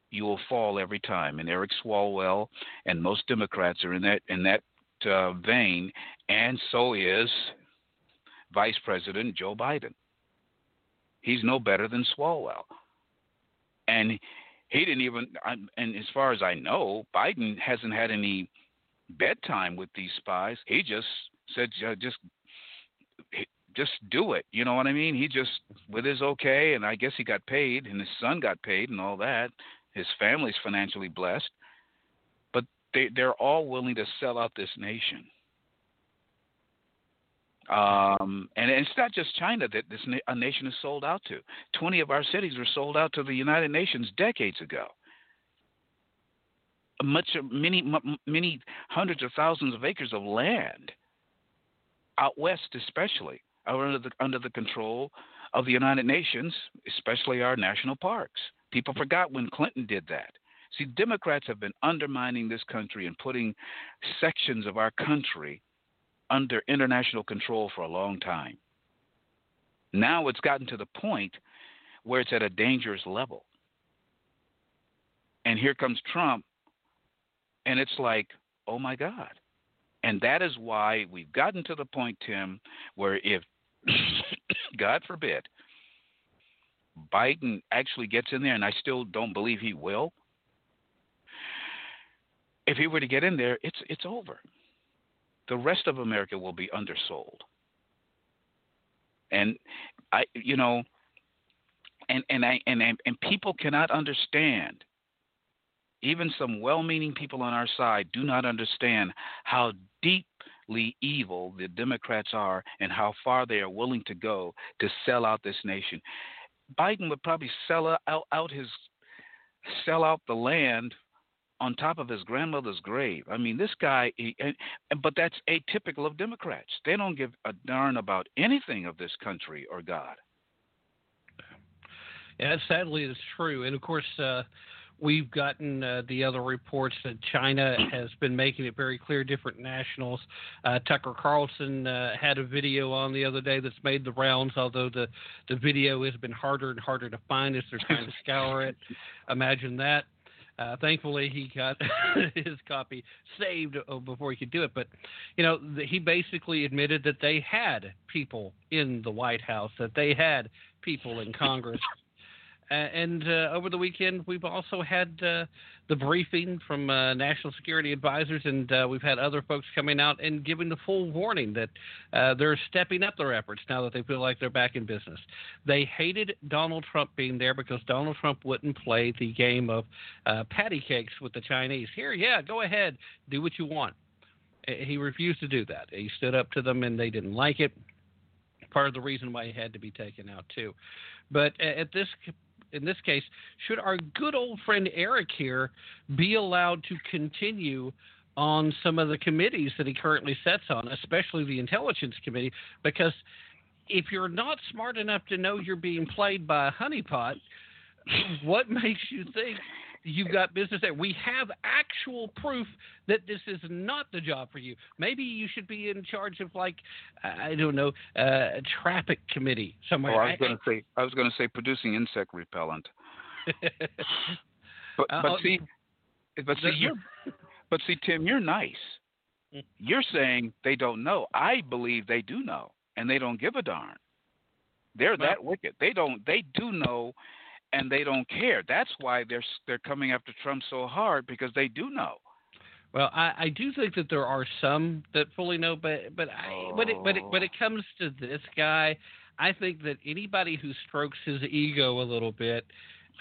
you will fall every time. And Eric Swalwell and most Democrats are in that in that uh, vein, and so is Vice President Joe Biden. He's no better than Swalwell. And he didn't even, and as far as I know, Biden hasn't had any bedtime with these spies. He just said, just just do it. You know what I mean? He just with his okay, and I guess he got paid, and his son got paid, and all that. His family's financially blessed, but they they're all willing to sell out this nation. Um, and it's not just China that this na- a nation is sold out to. Twenty of our cities were sold out to the United Nations decades ago. Much, many, many hundreds of thousands of acres of land out west, especially, are under the under the control of the United Nations, especially our national parks. People forgot when Clinton did that. See, Democrats have been undermining this country and putting sections of our country under international control for a long time. Now it's gotten to the point where it's at a dangerous level. And here comes Trump, and it's like, oh my God. And that is why we've gotten to the point, Tim, where if, God forbid, Biden actually gets in there, and I still don't believe he will. If he were to get in there, it's it's over the rest of America will be undersold. And I, you know, and and I and and people cannot understand. Even some well-meaning people on our side do not understand how deeply evil the Democrats are and how far they are willing to go to sell out this nation. Biden would probably sell out, out his sell out the land on top of his grandmother's grave. I mean, this guy, he, and, but that's atypical of Democrats. They don't give a darn about anything of this country or God. Yeah, sadly, it's true. And of course, uh, we've gotten uh, the other reports that China has been making it very clear. Different nationals. Uh, Tucker Carlson uh, had a video on the other day that's made the rounds. Although the the video has been harder and harder to find as they're trying to scour it. Imagine that. Uh, thankfully, he got his copy saved uh, before he could do it. But, you know, the, he basically admitted that they had people in the White House, that they had people in Congress and uh, over the weekend, we've also had uh, the briefing from uh, national security advisors, and we've had other folks coming out and giving the full warning that they're stepping up their efforts now that they feel like they're back in business. They hated Donald Trump being there because Donald Trump wouldn't play the game of patty cakes with the Chinese. Here, yeah, go ahead, do what you want. He refused to do that. He stood up to them, and they didn't like it part of the reason why he had to be taken out too. But at this in this case, should our good old friend Eric here be allowed to continue on some of the committees that he currently sits on, especially the Intelligence Committee? Because if you're not smart enough to know you're being played by a honeypot, what makes you think you've got business there. We have actual proof that this is not the job for you. Maybe you should be in charge of like I don't know uh, a traffic committee somewhere. Oh, I was going to say I was going to say producing insect repellent. but uh, but see, but see you're, but see Tim, you're nice. Hmm. You're saying they don't know. I believe they do know, and they don't give a darn. They're that wicked. They don't. They do know, and they don't care. That's why they're they're coming after Trump so hard because they do know. Well, I, I do think that there are some that fully know, but but I, oh. when it when it when it comes to this guy, I think that anybody who strokes his ego a little bit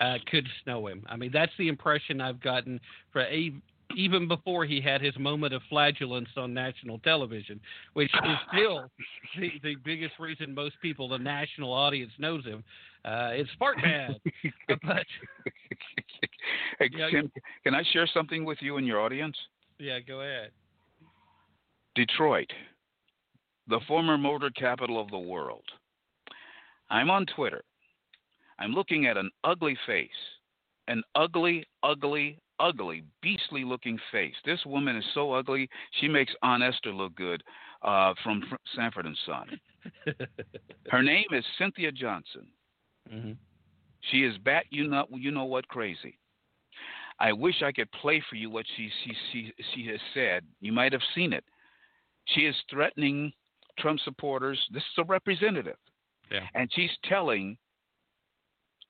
uh, could snow him. I mean, that's the impression I've gotten for a, even before he had his moment of flatulence on national television, which is still the, the biggest reason most people, the national audience, knows him. Uh, it's Fart Man. but, hey, you know, Tim, can I share something with you and your audience? Yeah, go ahead. Detroit, the former motor capital of the world. I'm on Twitter. I'm looking at an ugly face, an ugly, ugly, ugly, beastly looking face. This woman is so ugly, she makes Aunt Esther look good uh, from Sanford and Son. Her name is Cynthia Johnson. Mm-hmm. She is bat you know you know what crazy. I wish I could play for you what she she she she has said. You might have seen it. She is threatening Trump supporters. This is a representative, yeah. and she's telling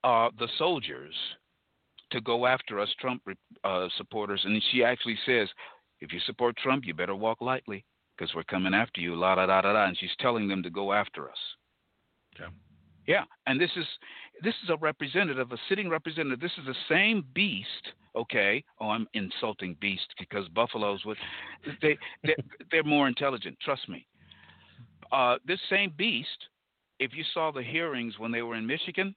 uh, the soldiers to go after us Trump uh, supporters. And she actually says, if you support Trump, you better walk lightly. because we're coming after you, la da da da da. And she's telling them to go after us. Yeah. Yeah, and this is this is a representative, a sitting representative. This is the same beast. Okay. Oh, I'm insulting beast because buffaloes would they they're, they're more intelligent. Trust me. Uh, this same beast, if you saw the hearings when they were in Michigan,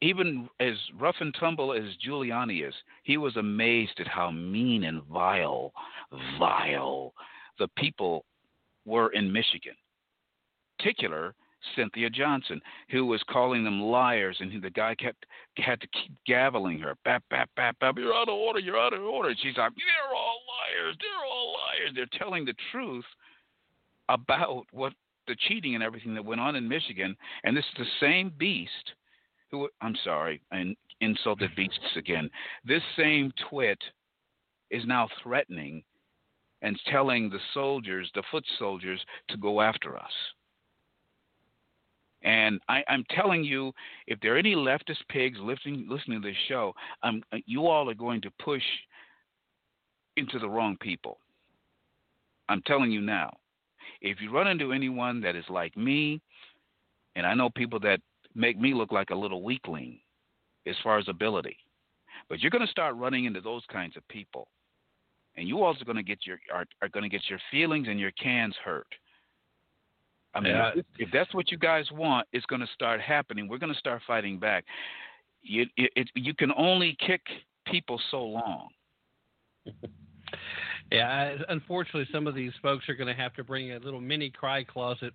even as rough and tumble as Giuliani is, he was amazed at how mean and vile, vile the people were in Michigan. Particular Cynthia Johnson, who was calling them liars, and the guy kept had to keep gaveling her, bap bap bap bap. You're out of order. You're out of order. And she's like, they're all liars. They're all liars. They're telling the truth about what the cheating and everything that went on in Michigan, and this is the same beast who I'm sorry, and insulted beasts again. This same twit is now threatening and telling the soldiers, the foot soldiers, to go after us. And I, am telling you, if there are any leftist pigs listening, listening to this show, um, you all are going to push into the wrong people. I'm telling you now. If you run into anyone that is like me, and I know people that make me look like a little weakling as far as ability, but you're going to start running into those kinds of people, and you also going to get your are, are going to get your feelings and your cans hurt. I mean, yeah. if, if that's what you guys want, it's going to start happening. We're going to start fighting back. You, it, it, you can only kick people so long. Yeah, unfortunately, some of these folks are going to have to bring a little mini cry closet.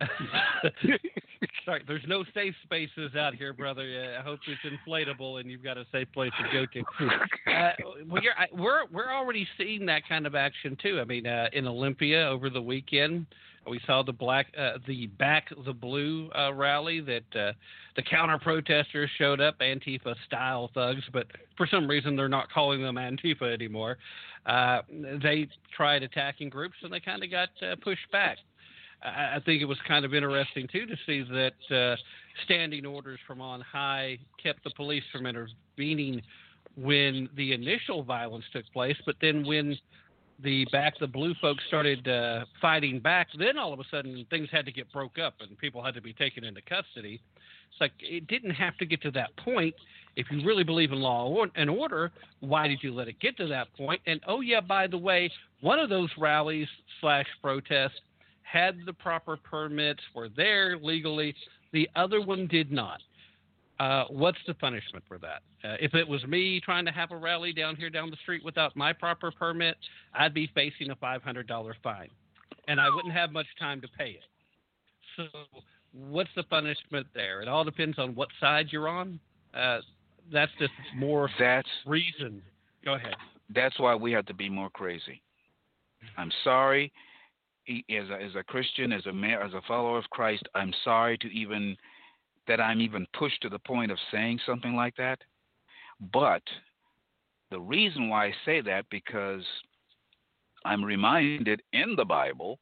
Sorry, there's no safe spaces out here, brother. I hope it's inflatable and you've got a safe place to go to. Uh, we're, we're we're already seeing that kind of action too. I mean, uh, in Olympia over the weekend, we saw the black, uh, the back the blue uh, rally that uh, the counter protesters showed up, Antifa style thugs, but for some reason they're not calling them Antifa anymore. Uh, they tried attacking groups and they kind of got pushed back. I, think it was kind of interesting too to see that uh, standing orders from on high kept the police from intervening when the initial violence took place, but then when the back the blue folks started uh, fighting back, then all of a sudden things had to get broke up and people had to be taken into custody. It's like it didn't have to get to that point. If you really believe in law and order, why did you let it get to that point? And oh yeah, by the way, one of those rallies slash protests had the proper permits, were there legally. The other one did not. Uh, what's the punishment for that? Uh, if it was me trying to have a rally down here down the street without my proper permit, I'd be facing a $500 fine, and I wouldn't have much time to pay it. So, what's the punishment there? It all depends on what side you're on. Uh, that's just more that's reason. Go ahead. That's why we have to be more crazy. I'm sorry, as a, as a Christian, as a man, as a follower of Christ, I'm sorry to even that I'm even pushed to the point of saying something like that. But the reason why I say that because I'm reminded in the Bible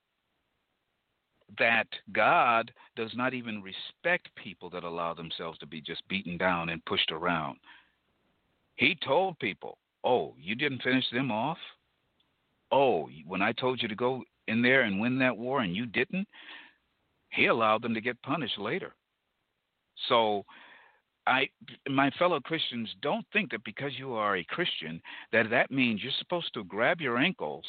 that God does not even respect people that allow themselves to be just beaten down and pushed around. He told people, "Oh, you didn't finish them off? Oh, when I told you to go in there and win that war and you didn't?" He allowed them to get punished later. So I my fellow Christians don't think that because you are a Christian that that means you're supposed to grab your ankles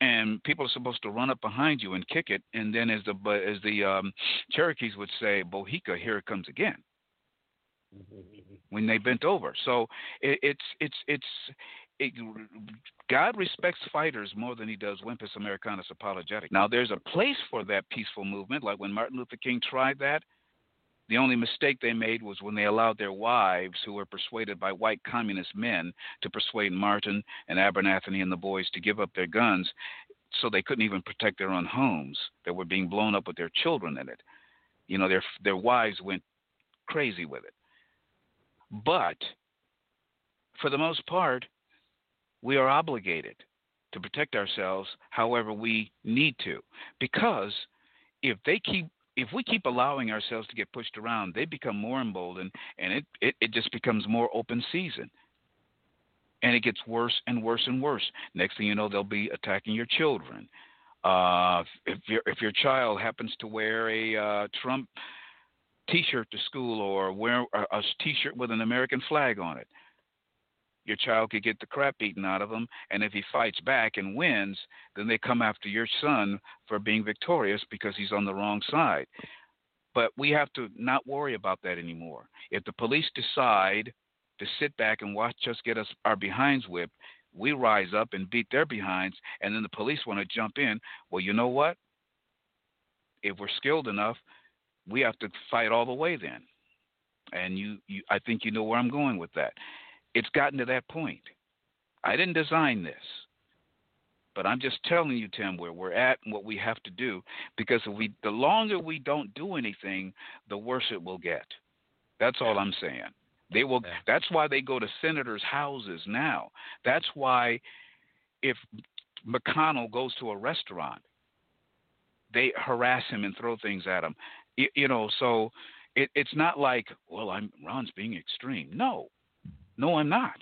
and people are supposed to run up behind you and kick it and then as the as the um, Cherokees would say bohica here it comes again when they bent over so it, it's it's it's it, God respects fighters more than he does Wimpus Americanus apologetic. Now, there's a place for that peaceful movement, like when Martin Luther King tried that. The only mistake they made was when they allowed their wives, who were persuaded by white communist men, to persuade Martin and Abernathy and the boys to give up their guns so they couldn't even protect their own homes that were being blown up with their children in it. You know, their their wives went crazy with it. But for the most part, we are obligated to protect ourselves however we need to because if they keep if we keep allowing ourselves to get pushed around, they become more emboldened, and it, it, it just becomes more open season. and it gets worse and worse and worse. Next thing you know, they'll be attacking your children. Uh, if your if your child happens to wear a uh, Trump T-shirt to school or wear a, a T-shirt with an American flag on it, your child could get the crap beaten out of him. And if he fights back and wins, then they come after your son for being victorious because he's on the wrong side. But we have to not worry about that anymore. If the police decide to sit back and watch us get us our behinds whipped, we rise up and beat their behinds, and then the police want to jump in. Well, you know what? If we're skilled enough, we have to fight all the way then. And you, you I think you know where I'm going with that. It's gotten to that point. I didn't design this. But I'm just telling you, Tim, where we're at and what we have to do. Because if we, the longer we don't do anything, the worse it will get. That's all I'm saying. They will. That's why they go to senators' houses now. That's why, if McConnell goes to a restaurant, they harass him and throw things at him. You, you know, so it, it's not like, well, I'm Ron's being extreme. No, no, I'm not.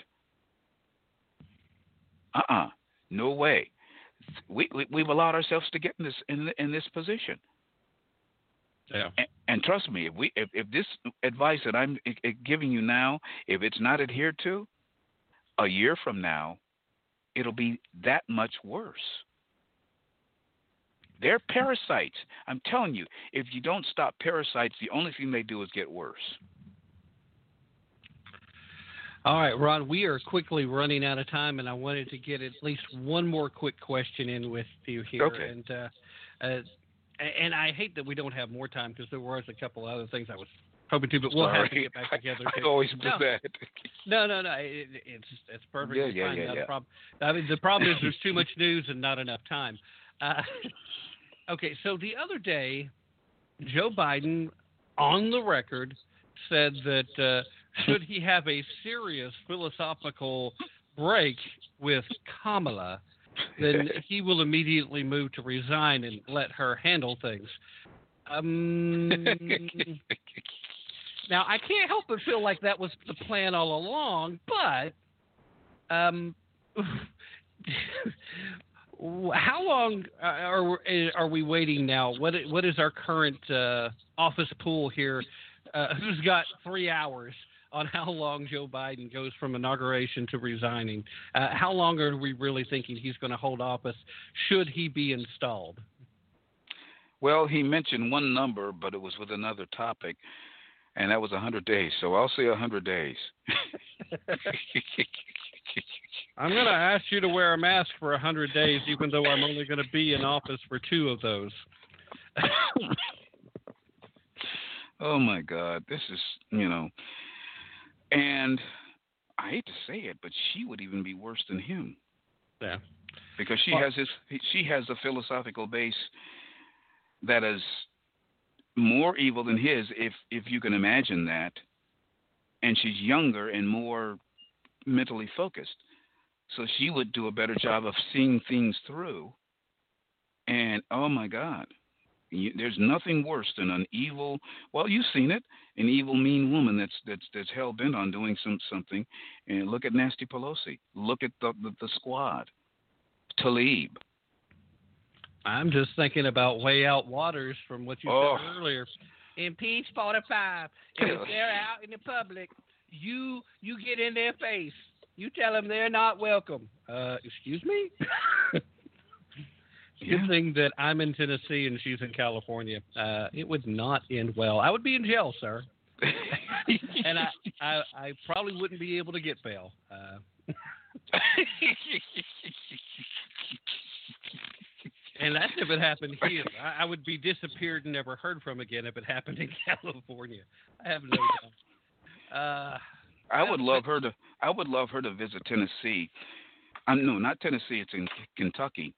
Uh-uh. No way. We, we we've allowed ourselves to get in this in in this position. Yeah. And, and trust me, if we if, if this advice that I'm eh, eh, giving you now, if it's not adhered to, a year from now, it'll be that much worse. They're parasites. I'm telling you, if you don't stop parasites, the only thing they do is get worse. All right, Ron, we are quickly running out of time, and I wanted to get at least one more quick question in with you here. Okay. And, uh, uh, and I hate that we don't have more time because there was a couple other things I was hoping to, but we'll Sorry. have to get back together. I, I always do no. that. no, no, no. It, it's it's perfectly yeah, yeah, fine. Yeah, yeah. problem. I mean, the problem is there's too much news and not enough time. Uh, okay, so the other day, Joe Biden, on the record, said that uh, should he have a serious philosophical break with Kamala, then he will immediately move to resign and let her handle things. Um, now, I can't help but feel like that was the plan all along, but um, how long are are we waiting now? What what is our current uh, office pool here? Uh, who's got three hours on how long Joe Biden goes from inauguration to resigning? Uh, how long are we really thinking he's going to hold office? Should he be installed? Well, he mentioned one number, but it was with another topic, and that was 100 days. So I'll say 100 days. I'm going to ask you to wear a mask for 100 days, even though I'm only going to be in office for two of those. oh my God, this is you know, and I hate to say it, but she would even be worse than him. Yeah, because she well, has this, she has a philosophical base that is more evil than his, if if you can imagine that, and she's younger and more mentally focused. So she would do a better job of seeing things through. And oh my God, you, there's nothing worse than an evil. Well, you've seen it, an evil, mean woman that's that's that's hell bent on doing some something. And look at Nasty Pelosi. Look at the the, the squad. Tlaib. I'm just thinking about way out waters from what you oh. said earlier. Impeach 45. If they're out in the public, you you get in their face. You tell them they're not welcome. Uh, excuse me. yeah. Good thing that I'm in Tennessee and she's in California. Uh, it would not end well. I would be in jail, sir. and I, I, I probably wouldn't be able to get bail. Uh, and that's if it happened here. I, I would be disappeared and never heard from again if it happened in California. I have no doubt. Uh, I would love her to. I would love her to visit Tennessee. I no, not Tennessee. It's in Kentucky,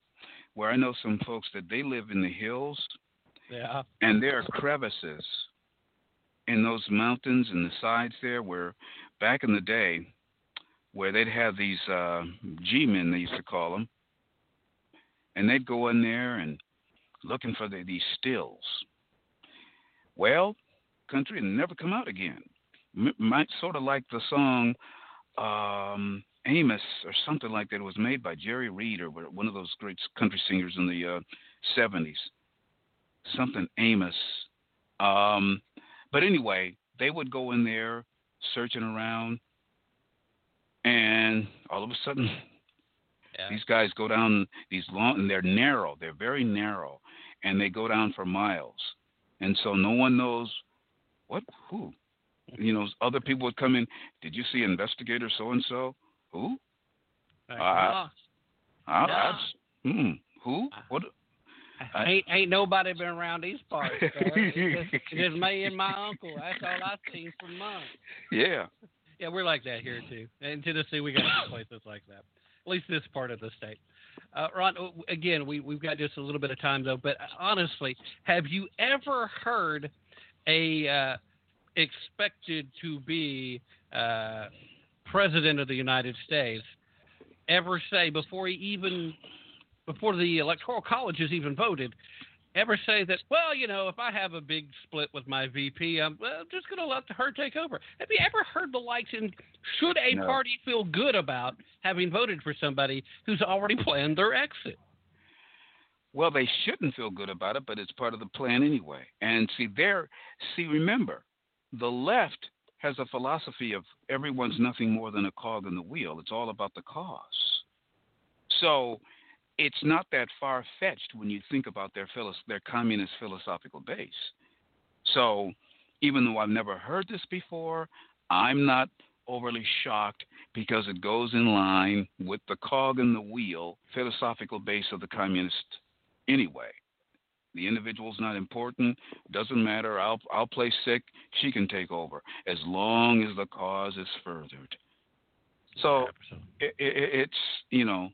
where I know some folks that they live in the hills. Yeah. And there are crevices in those mountains and the sides there, where back in the day, where they'd have these uh, G-men, they used to call them, and they'd go in there and looking for the, these stills. Well, country and never come out again. M- might sort of like the song um, Amos or something like that. It was made by Jerry Reed or one of those great country singers in the uh, 70s. Something Amos. Um, but anyway, they would go in there searching around, and all of a sudden, yeah. these guys go down these long, and they're narrow. They're very narrow, and they go down for miles, and so no one knows what who. You know, other people would come in. Did you see investigator so and so? Who? Uh, uh, uh, no. hmm, who? Uh, what? I, ain't ain't nobody been around these parts. it's, just, just me and my uncle. That's all I've seen for months. Yeah. Yeah, we're like that here too. In Tennessee, we got places like that. At least this part of the state. Uh, Ron, again, we we've got just a little bit of time though. But honestly, have you ever heard a uh, expected to be uh, president of the United States ever say before he even before the electoral college has even voted ever say that well you know if i have a big split with my vp i'm well, just going to let her take over. Have you ever heard the likes and should a no. party feel good about having voted for somebody who's already planned their exit? Well they shouldn't feel good about it but it's part of the plan anyway. And see there see remember the left has a philosophy of everyone's nothing more than a cog in the wheel. It's all about the cause. So it's not that far fetched when you think about their their communist philosophical base. So even though I've never heard this before, I'm not overly shocked because it goes in line with the cog in the wheel philosophical base of the communist anyway. The individual's not important. Doesn't matter. I'll I'll play sick. She can take over as long as the cause is furthered. So it, it, it's you know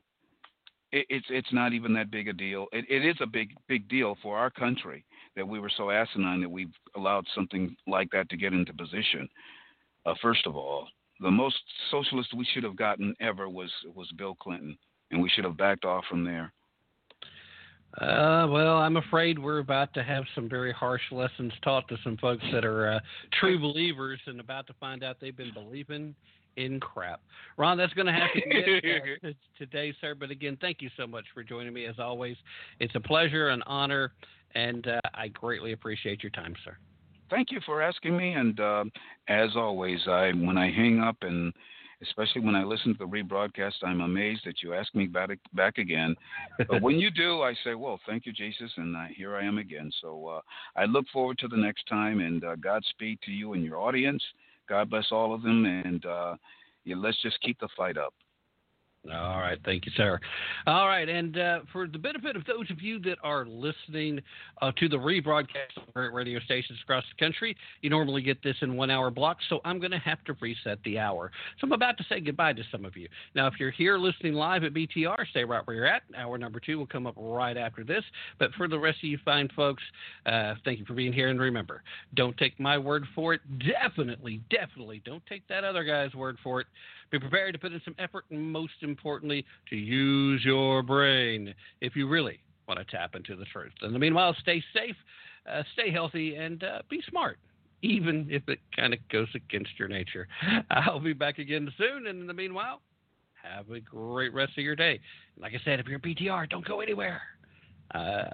it, it's it's not even that big a deal. It, it is a big big deal for our country that we were so asinine that we've allowed something like that to get into position. Uh, first of all, the most socialist we should have gotten ever was was Bill Clinton, and we should have backed off from there. Uh, well, I'm afraid we're about to have some very harsh lessons taught to some folks that are uh, true believers and about to find out they've been believing in crap. Ron, that's going to have to be it uh, today, sir. But again, thank you so much for joining me. As always, it's a pleasure, an honor, and uh, I greatly appreciate your time, sir. Thank you for asking me. And uh, as always, I when I hang up and especially when I listen to the rebroadcast, I'm amazed that you ask me back, back again. But when you do, I say, well, thank you, Jesus, and uh, here I am again. So uh, I look forward to the next time, and uh, Godspeed to you and your audience. God bless all of them, and uh, yeah, let's just keep the fight up. All right, thank you, sir. All right, and uh, for the benefit of those of you that are listening uh, to the rebroadcast of radio stations across the country, you normally get this in one hour blocks, so I'm going to have to reset the hour. So I'm about to say goodbye to some of you. Now, if you're here listening live at BTR, stay right where you're at. Hour number two will come up right after this. But for the rest of you fine folks, uh, thank you for being here. And remember, don't take my word for it. Definitely, definitely don't take that other guy's word for it. Be prepared to put in some effort and, most importantly, to use your brain if you really want to tap into the truth. In the meanwhile, stay safe, uh, stay healthy, and uh, be smart, even if it kind of goes against your nature. I'll be back again soon, and in the meanwhile, have a great rest of your day. Like I said, if you're a BTR, don't go anywhere. Uh,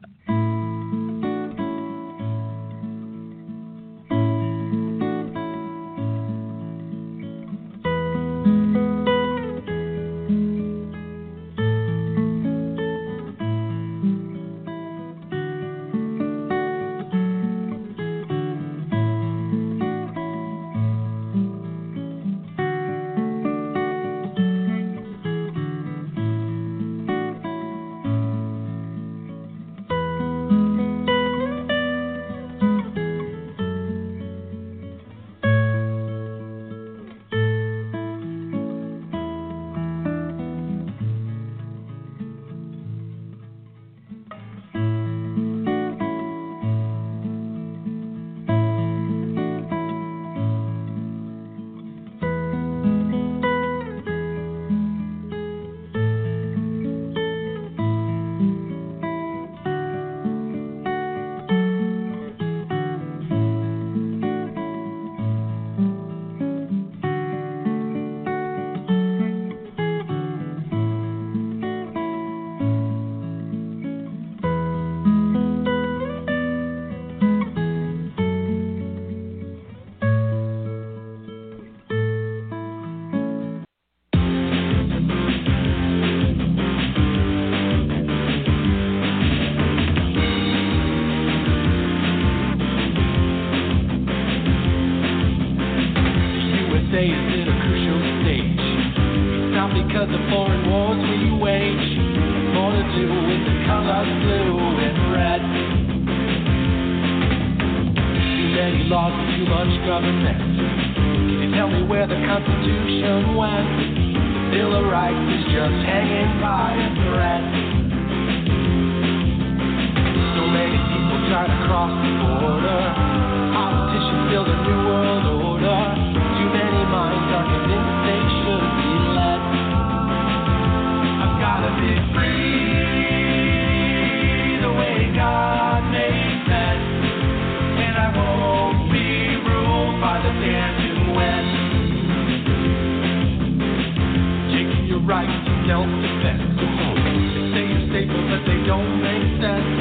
self-defense. They say you're stable, but they don't make sense.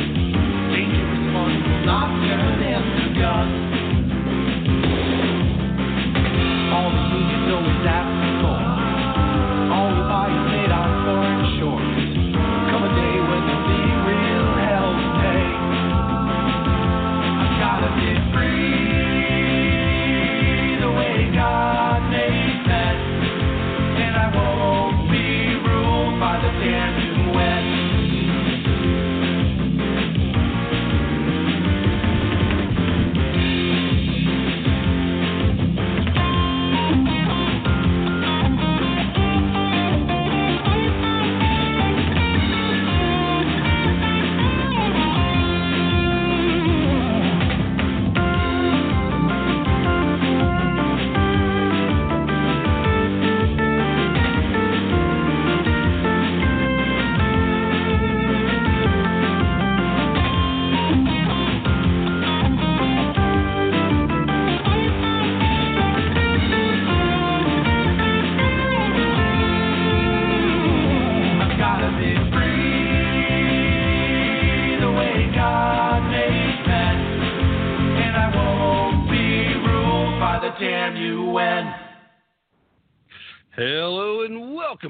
Dangerous ones will not turn into guns. All the unions always ask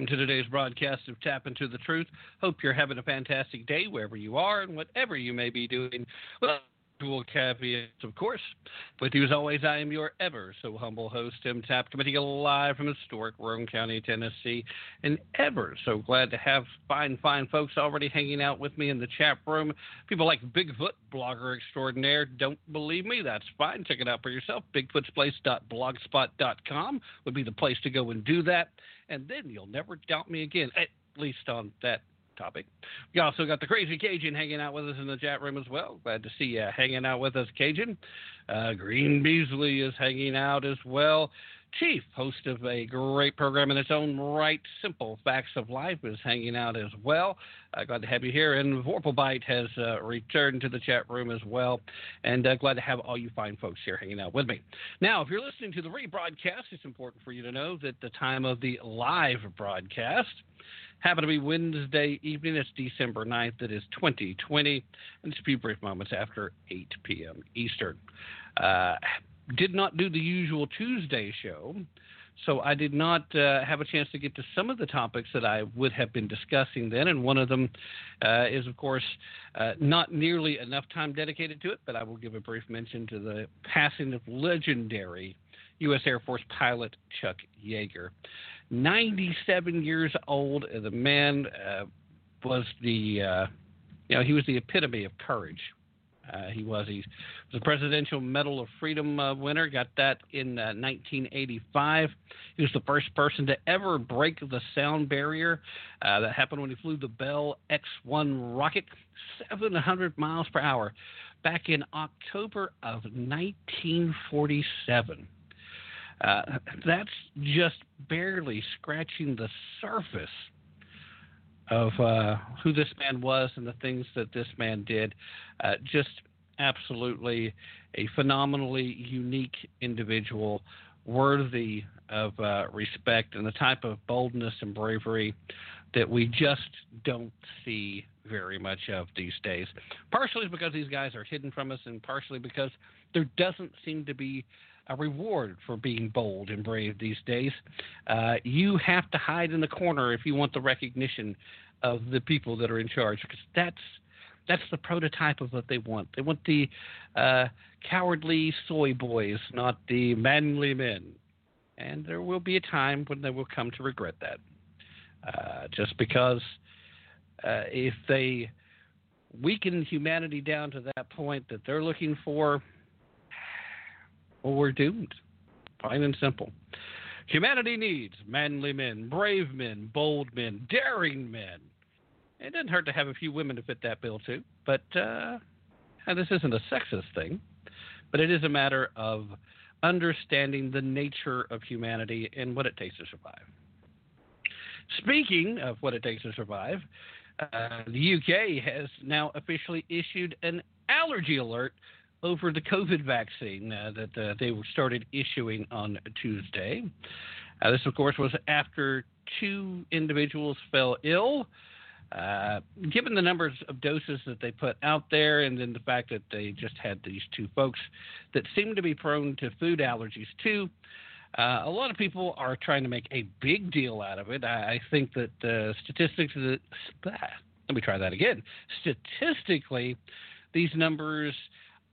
welcome to today's broadcast of Tapp Into the Truth. Hope you're having a fantastic day wherever you are and whatever you may be doing. Well, usual caveats, of course. With you as always, I am your ever so humble host, Tim Tapp, coming to you live from historic Roane County, Tennessee. And ever so glad to have fine, fine folks already hanging out with me in the chat room. People like Bigfoot, blogger extraordinaire. Don't believe me? That's fine. Check it out for yourself. Bigfootsplace.blogspot.com would be the place to go and do that. And then you'll never doubt me again, at least on that topic. We also got the Crazy Cajun hanging out with us in the chat room as well. Glad to see you hanging out with us, Cajun. Uh, Green Beasley is hanging out as well. Chief, host of a great program in its own right, Simple Facts of Life, is hanging out as well. Uh, glad to have you here. And Vorpalbite has uh, returned to the chat room as well. And uh, glad to have all you fine folks here hanging out with me. Now, if you're listening to the rebroadcast, it's important for you to know that the time of the live broadcast happened to be Wednesday evening. It's December 9th. It is 2020. And it's a few brief moments after 8 p.m. Eastern. Uh, did not do the usual Tuesday show. So I did not uh, have a chance to get to some of the topics that I would have been discussing then, and one of them uh, is, of course, uh, not nearly enough time dedicated to it. But I will give a brief mention to the passing of legendary U.S. Air Force pilot Chuck Yeager, 97 years old. The man uh, was the, uh, you know, he was the epitome of courage. Uh, he was. He was a Presidential Medal of Freedom uh, winner. Got that in uh, 1985. He was the first person to ever break the sound barrier. Uh, that happened when he flew the Bell X-1 rocket, 700 miles per hour, back in October of 1947. Uh, that's just barely scratching the surface of uh, who this man was and the things that this man did. Uh, just absolutely a phenomenally unique individual, worthy of uh, respect and the type of boldness and bravery that we just don't see very much of these days. Partially because these guys are hidden from us, and partially because there doesn't seem to be a reward for being bold and brave these days. Uh, you have to hide in the corner if you want the recognition of the people that are in charge, because that's that's the prototype of what they want. They want the uh, cowardly soy boys, not the manly men. and there will be a time when they will come to regret that. Uh, just because uh, if they weaken humanity down to that point that they're looking for, we're doomed. Plain and simple. Humanity needs manly men, brave men, bold men, daring men. It doesn't hurt to have a few women to fit that bill, too. But uh, this isn't a sexist thing, but it is a matter of understanding the nature of humanity and what it takes to survive. Speaking of what it takes to survive, uh, the UK has now officially issued an allergy alert over the COVID vaccine uh, that uh, they started issuing on Tuesday. Uh, this, of course, was after two individuals fell ill. Uh, given the numbers of doses that they put out there, and then the fact that they just had these two folks that seem to be prone to food allergies too, uh, a lot of people are trying to make a big deal out of it. I, I think that uh, statistics, that, let me try that again. Statistically, these numbers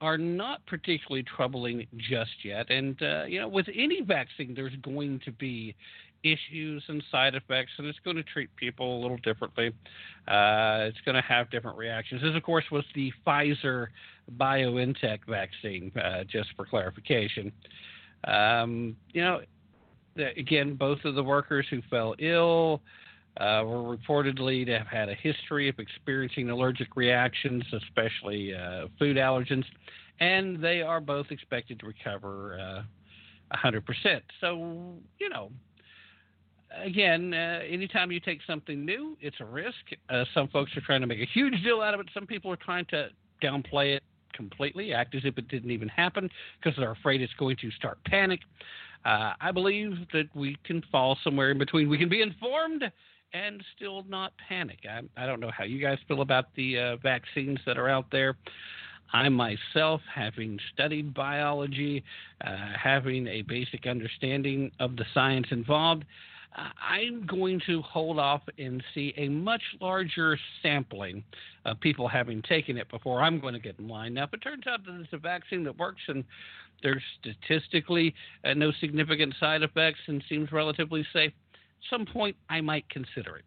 are not particularly troubling just yet. And, uh, you know, with any vaccine, there's going to be issues and side effects, and it's going to treat people a little differently. Uh, it's going to have different reactions. This, of course, was the Pfizer BioNTech vaccine, uh, just for clarification. Um, you know, again, both of the workers who fell ill uh, were reportedly to have had a history of experiencing allergic reactions, especially uh, food allergens, and they are both expected to recover uh, 100%. So, you know, again, uh, anytime you take something new, it's a risk. Uh, some folks are trying to make a huge deal out of it. Some people are trying to downplay it completely, act as if it didn't even happen because they're afraid it's going to start panic. Uh, I believe that we can fall somewhere in between. We can be informed and still not panic. I, I don't know how you guys feel about the uh, vaccines that are out there. I myself, having studied biology, uh, having a basic understanding of the science involved, I'm going to hold off and see a much larger sampling of people having taken it before I'm going to get in line. Now, if it turns out that it's a vaccine that works and there's statistically uh, no significant side effects and seems relatively safe, some point I might consider it.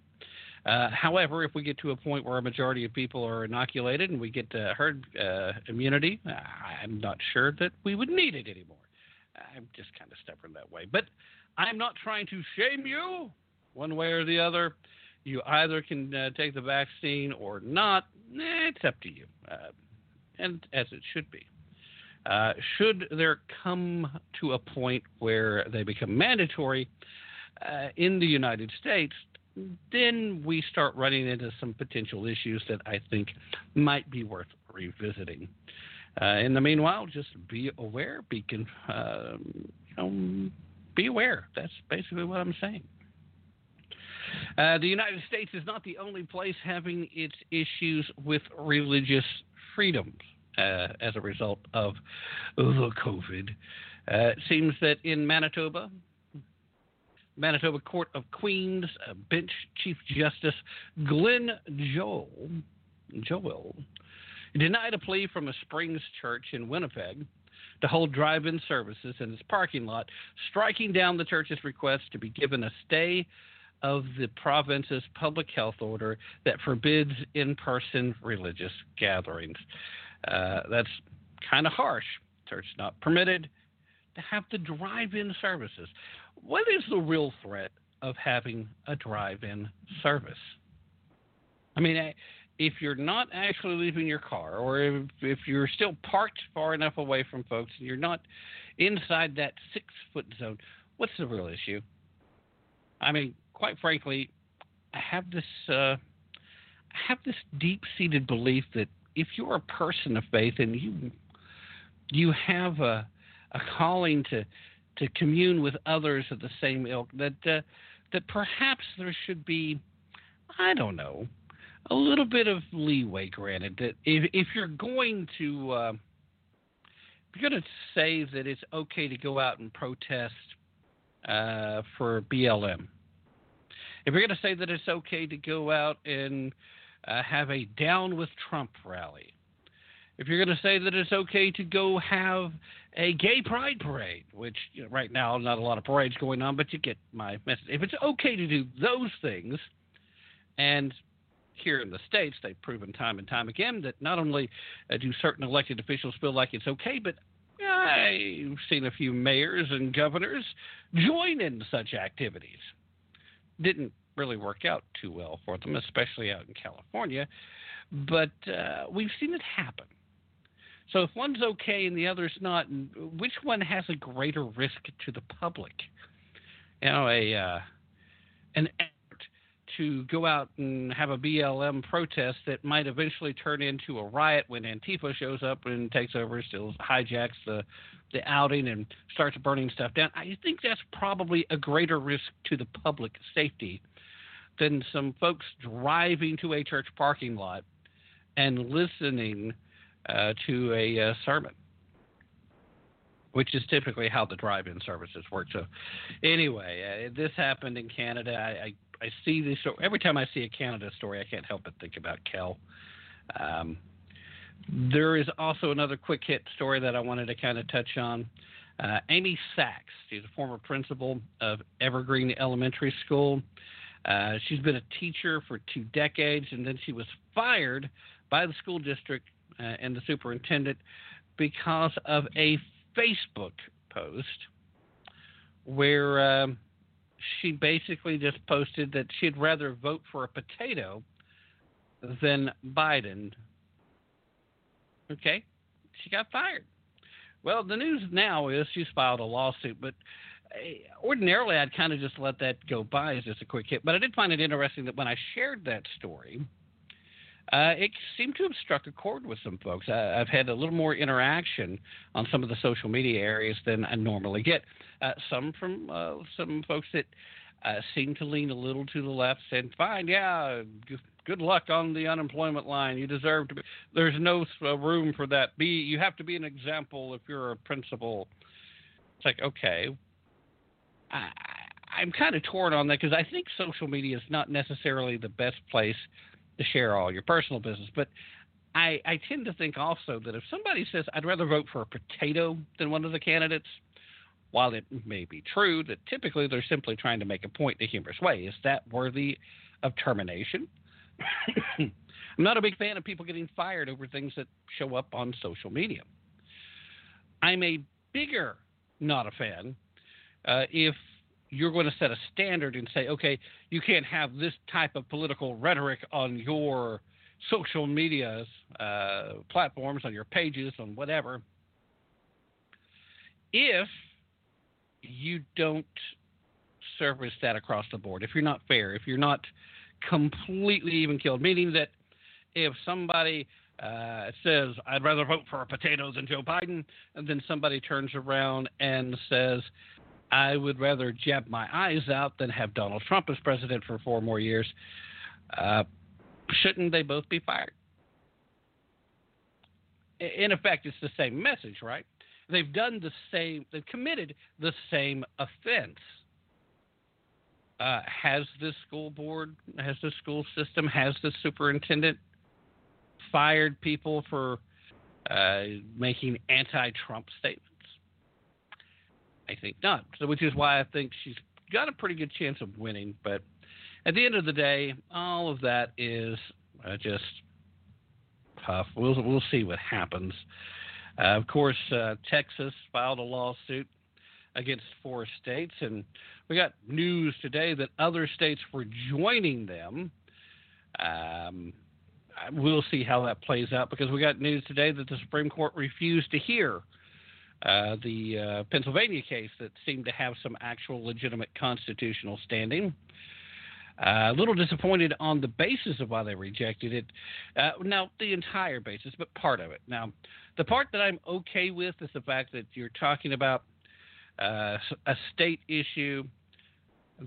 Uh, however, if we get to a point where a majority of people are inoculated and we get uh, herd uh, immunity, I'm not sure that we would need it anymore. I'm just kind of stubborn that way. But I'm not trying to shame you one way or the other. You either can uh, take the vaccine or not. Eh, it's up to you, uh, and as it should be. Uh, should there come to a point where they become mandatory uh, in the United States, then we start running into some potential issues that I think might be worth revisiting. Uh, in the meanwhile, just be aware, be con- uh, you know, be aware. That's basically what I'm saying. Uh, the United States is not the only place having its issues with religious freedoms uh, as a result of the COVID. Uh, it seems that in Manitoba, Manitoba Court of Queen's bench Chief Justice Glenn Joyal, Joyal denied a plea from a Springs church in Winnipeg to hold drive in services in its parking lot, striking down the church's request to be given a stay of the province's public health order that forbids in person religious gatherings. Uh, that's kind of harsh. Church not permitted to have the drive in services. What is the real threat of having a drive in service? I mean, if you're not actually leaving your car, or if, if you're still parked far enough away from folks and you're not inside that six foot zone, what's the real issue? I mean, quite frankly, I have this uh, I have this deep seated belief that if you're a person of faith and you you have a a calling to to commune with others of the same ilk, that uh, that perhaps there should be I don't know a little bit of leeway granted that if if you're going to uh, if you're going to say that it's okay to go out and protest uh, for BLM, if you're going to say that it's okay to go out and uh, have a down with Trump rally, if you're going to say that it's okay to go have a gay pride parade, which you know, right now not a lot of parades going on, but you get my message. If it's okay to do those things, and here in the states they've proven time and time again that not only uh, do certain elected officials feel like it's okay, but I've seen a few mayors and governors join in such activities. Didn't really work out too well for them, especially out in California, but uh, we've seen it happen. So if one's okay and the other's not, which one has a greater risk to the public? You know, a uh, an effort to go out and have a BLM protest that might eventually turn into a riot when Antifa shows up and takes over, still hijacks the the outing and starts burning stuff down. I think that's probably a greater risk to the public safety than some folks driving to a church parking lot and listening uh, to a uh, sermon, which is typically how the drive-in services work. So, anyway, uh, this happened in Canada. I, I, I see this every time I see a Canada story, I can't help but think about Kel. Um, there is also another quick hit story that I wanted to kind of touch on. Uh, Amy Sachs, she's a former principal of Evergreen Elementary School. Uh, she's been a teacher for two decades, and then she was fired by the school district and the superintendent because of a Facebook post where um, she basically just posted that she'd rather vote for a potato than Biden. Okay, she got fired. Well, the news now is she's filed a lawsuit, but uh, ordinarily I'd kind of just let that go by as just a quick hit. But I did find it interesting that when I shared that story, uh, it seemed to have struck a chord with some folks. I, have had a little more interaction on some of the social media areas than I normally get. Uh, some from uh, some folks that uh, seem to lean a little to the left, said, "Fine, yeah, good luck on the unemployment line. You deserve to be. There's no uh, room for that. Be you have to be an example if you're a principal." It's like, okay, I, I'm kind of torn on that because I think social media is not necessarily the best place to share all your personal business. But I, I tend to think also that if somebody says, I'd rather vote for a potato than one of the candidates, while it may be true that typically they're simply trying to make a point in a humorous way, is that worthy of termination? I'm not a big fan of people getting fired over things that show up on social media. I'm a bigger not a fan uh, if you're going to set a standard and say, okay, you can't have this type of political rhetoric on your social media uh, platforms, on your pages, on whatever, if you don't service that across the board, if you're not fair, if you're not completely even killed, meaning that if somebody uh, says, I'd rather vote for a potato than Joe Biden, and then somebody turns around and says, I would rather jab my eyes out than have Donald Trump as president for four more years. Uh, shouldn't they both be fired? In effect, it's the same message, right? They've done the same, they've committed the same offense. Uh, has this school board, has the school system, has the superintendent fired people for uh, making anti Trump statements? I think not. So, which is why I think she's got a pretty good chance of winning. But at the end of the day, all of that is uh, just tough. We'll we'll see what happens. Uh, of course, uh, Texas filed a lawsuit against four states, and we got news today that other states were joining them. Um, we'll see how that plays out because we got news today that the Supreme Court refused to hear uh, the uh, Pennsylvania case that seemed to have some actual legitimate constitutional standing. Uh, a little disappointed on the basis of why they rejected it. Uh, now, the entire basis, but part of it. Now, the part that I'm okay with is the fact that you're talking about uh, a state issue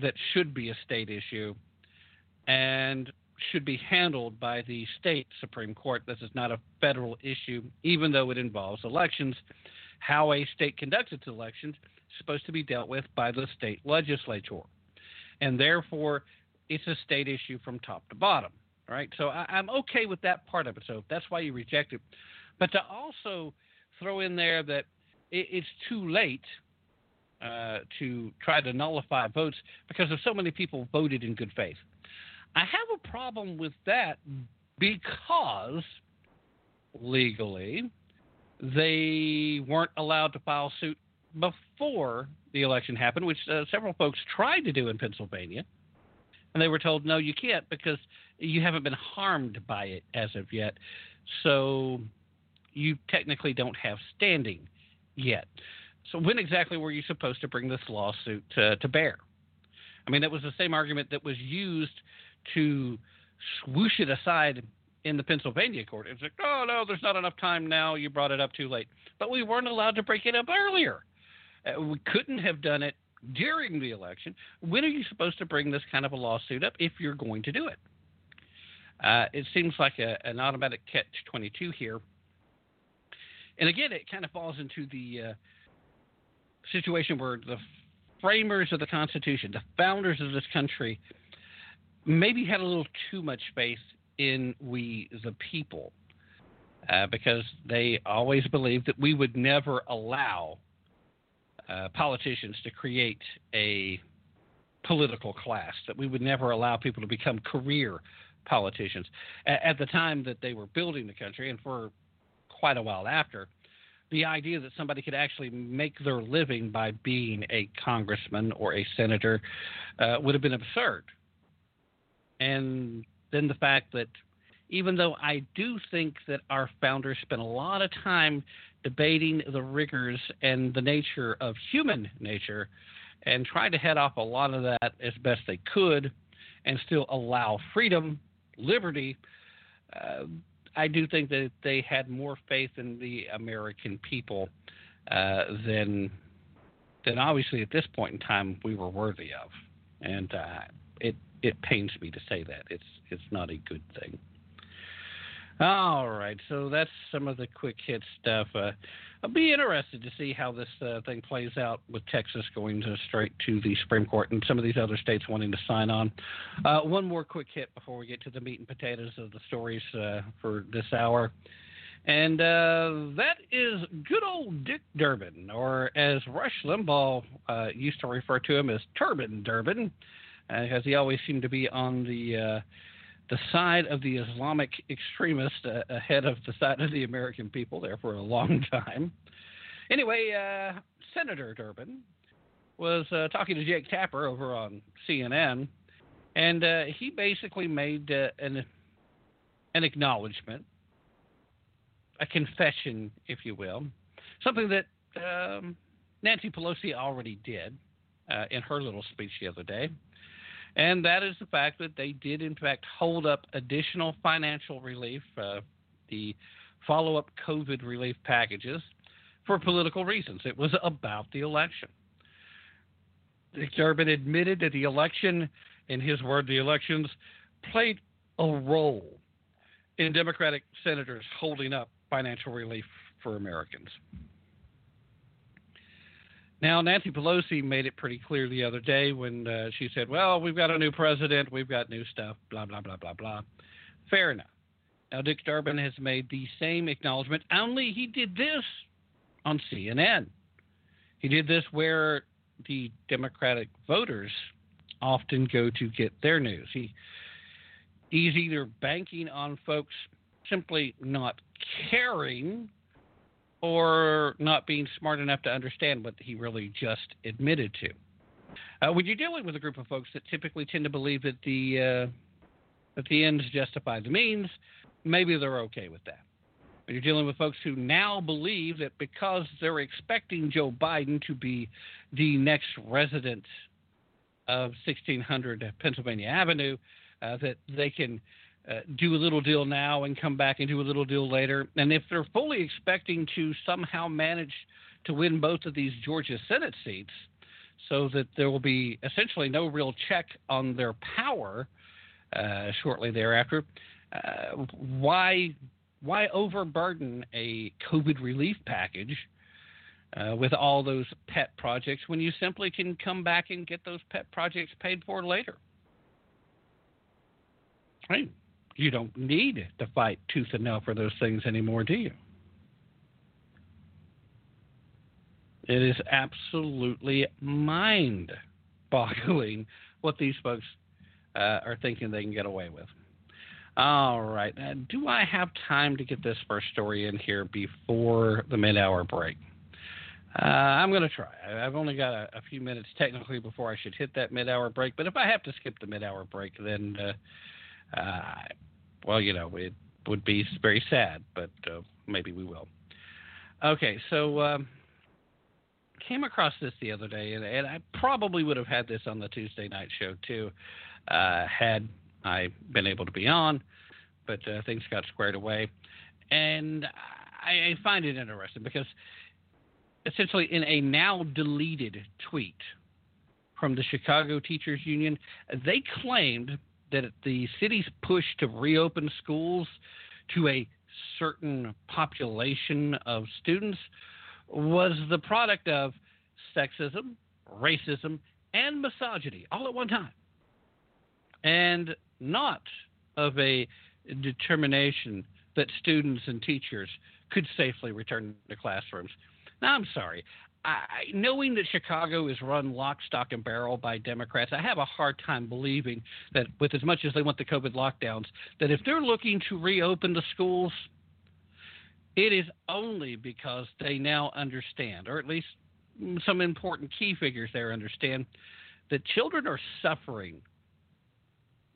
that should be a state issue and should be handled by the state Supreme Court. This is not a federal issue, even though it involves elections how a state conducts its elections is supposed to be dealt with by the state legislature. And therefore, it's a state issue from top to bottom. Right? So I, am okay with that part of it. So that's why you reject it. but to also throw in there that it, it's too late uh, to try to nullify votes because of so many people voted in good faith. I have a problem with that because legally they weren't allowed to file suit before the election happened, which uh, several folks tried to do in Pennsylvania. And they were told, no, you can't because you haven't been harmed by it as of yet. So you technically don't have standing yet. So when exactly were you supposed to bring this lawsuit to, to bear? I mean, that was the same argument that was used to swoosh it aside in the Pennsylvania court. It's like, oh no, there's not enough time now. You brought it up too late. But we weren't allowed to break it up earlier. Uh, we couldn't have done it during the election. When are you supposed to bring this kind of a lawsuit up if you're going to do it? Uh, it seems like a, an automatic catch 22 here. And again, it kind of falls into the uh, situation where the framers of the Constitution, the founders of this country, maybe had a little too much faith in we the people uh, because they always believed that we would never allow uh, politicians to create a political class, that we would never allow people to become career politicians. A- at the time that they were building the country, and for quite a while after, the idea that somebody could actually make their living by being a congressman or a senator uh, would have been absurd. And then the fact that even though I do think that our founders spent a lot of time debating the rigors and the nature of human nature and tried to head off a lot of that as best they could and still allow freedom, liberty, uh, I do think that they had more faith in the American people uh, than than obviously at this point in time we were worthy of, and uh, it it pains me to say that it's it's not a good thing. All right, so that's some of the quick hit stuff. Uh, I'll be interested to see how this uh, thing plays out with Texas going to straight to the Supreme Court and some of these other states wanting to sign on. Uh, one more quick hit before we get to the meat and potatoes of the stories uh, for this hour. And uh, that is good old Dick Durbin, or as Rush Limbaugh uh, used to refer to him as Turban Durbin, because he always seemed to be on the the side of the Islamic extremist uh, ahead of the side of the American people there for a long time. Anyway, uh, Senator Durbin was uh, talking to Jake Tapper over on CNN, and uh, he basically made uh, an an acknowledgement, a confession, if you will, something that um, Nancy Pelosi already did uh, in her little speech the other day. And that is the fact that they did, in fact, hold up additional financial relief, uh, the follow up COVID relief packages, for political reasons. It was about the election. Durbin admitted that the election, in his word, the elections played a role in Democratic senators holding up financial relief for Americans. Now, Nancy Pelosi made it pretty clear the other day when uh, she said, Well, we've got a new president, we've got new stuff, blah, blah, blah, blah, blah. Fair enough. Now, Dick Durbin has made the same acknowledgement, only he did this on CNN. He did this where the Democratic voters often go to get their news. He he's either banking on folks simply not caring or not being smart enough to understand what he really just admitted to. Uh, when you're dealing with a group of folks that typically tend to believe that the uh, that the ends justify the means, maybe they're okay with that. But you're dealing with folks who now believe that because they're expecting Joe Biden to be the next resident of 1600 Pennsylvania Avenue, uh, that they can uh, do a little deal now and come back and do a little deal later. And if they're fully expecting to somehow manage to win both of these Georgia Senate seats, so that there will be essentially no real check on their power uh, shortly thereafter, uh, why why overburden a COVID relief package? Uh, with all those pet projects, when you simply can come back and get those pet projects paid for later. Right you don't need to fight tooth and nail for those things anymore, do you? It is absolutely mind boggling what these folks uh, are thinking they can get away with. All right. Do I have time to get this first story in here before the mid hour break? Uh, I'm going to try. I've only got a, a, few minutes technically before I should hit that mid hour break, but if I have to skip the mid hour break, then. Uh, uh, well, you know, it would be very sad, but uh, maybe we will. Okay, so. Um, came across this the other day, and, and, I probably would have had this on the Tuesday night show too, uh, had I been able to be on, but uh, things got squared away. And I, I find it interesting because essentially, in a now deleted tweet from the Chicago Teachers Union, they claimed that the city's push to reopen schools to a certain population of students was the product of sexism, racism, and misogyny all at one time, and not of a determination that students and teachers could safely return to classrooms. Now, I'm sorry. I, knowing that Chicago is run lock, stock, and barrel by Democrats, I have a hard time believing that, with as much as they want the COVID lockdowns, that if they're looking to reopen the schools, it is only because they now understand, or at least some important key figures there understand, that children are suffering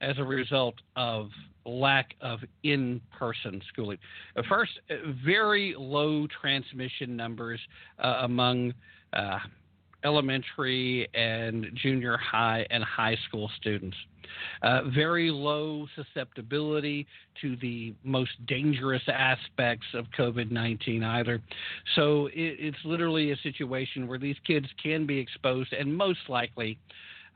as a result of lack of in person schooling. Uh, first, uh, very low transmission numbers uh, among uh, elementary and junior high and high school students. Uh, very low susceptibility to the most dangerous aspects of COVID 19, either. So it, it's literally a situation where these kids can be exposed and most likely.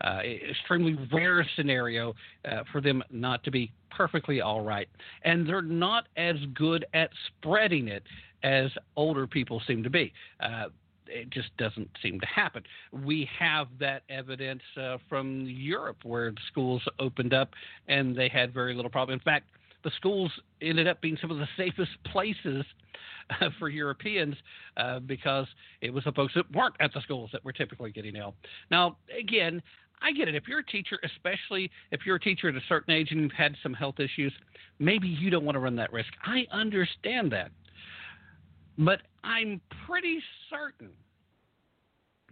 Uh, extremely rare scenario uh, for them not to be perfectly all right. And they're not as good at spreading it as older people seem to be. Uh, it just doesn't seem to happen. We have that evidence uh, from Europe where the schools opened up and they had very little problem. In fact, the schools ended up being some of the safest places uh, for Europeans uh, because it was the folks that weren't at the schools that were typically getting ill. Now, again, I get it. If you're a teacher, especially if you're a teacher at a certain age and you've had some health issues, maybe you don't want to run that risk. I understand that. But I'm pretty certain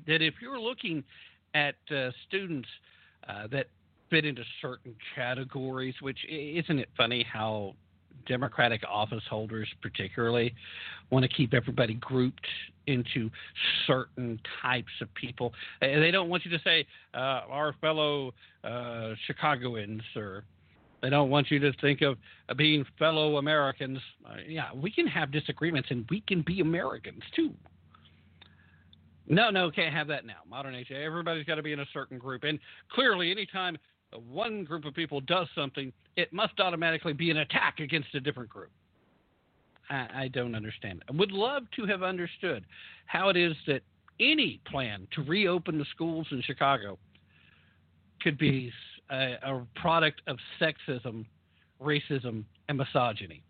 that if you're looking at uh, students uh, that fit into certain categories, which isn't it funny how Democratic office holders, particularly, want to keep everybody grouped into certain types of people. They don't want you to say uh, our fellow uh, Chicagoans or they don't want you to think of being fellow Americans. Uh, yeah, we can have disagreements and we can be Americans too. No, no, can't have that now. Modern age, everybody's got to be in a certain group. And clearly, anytime one group of people does something, it must automatically be an attack against a different group. I, I don't understand. I would love to have understood how it is that any plan to reopen the schools in Chicago could be a, a product of sexism, racism, and misogyny.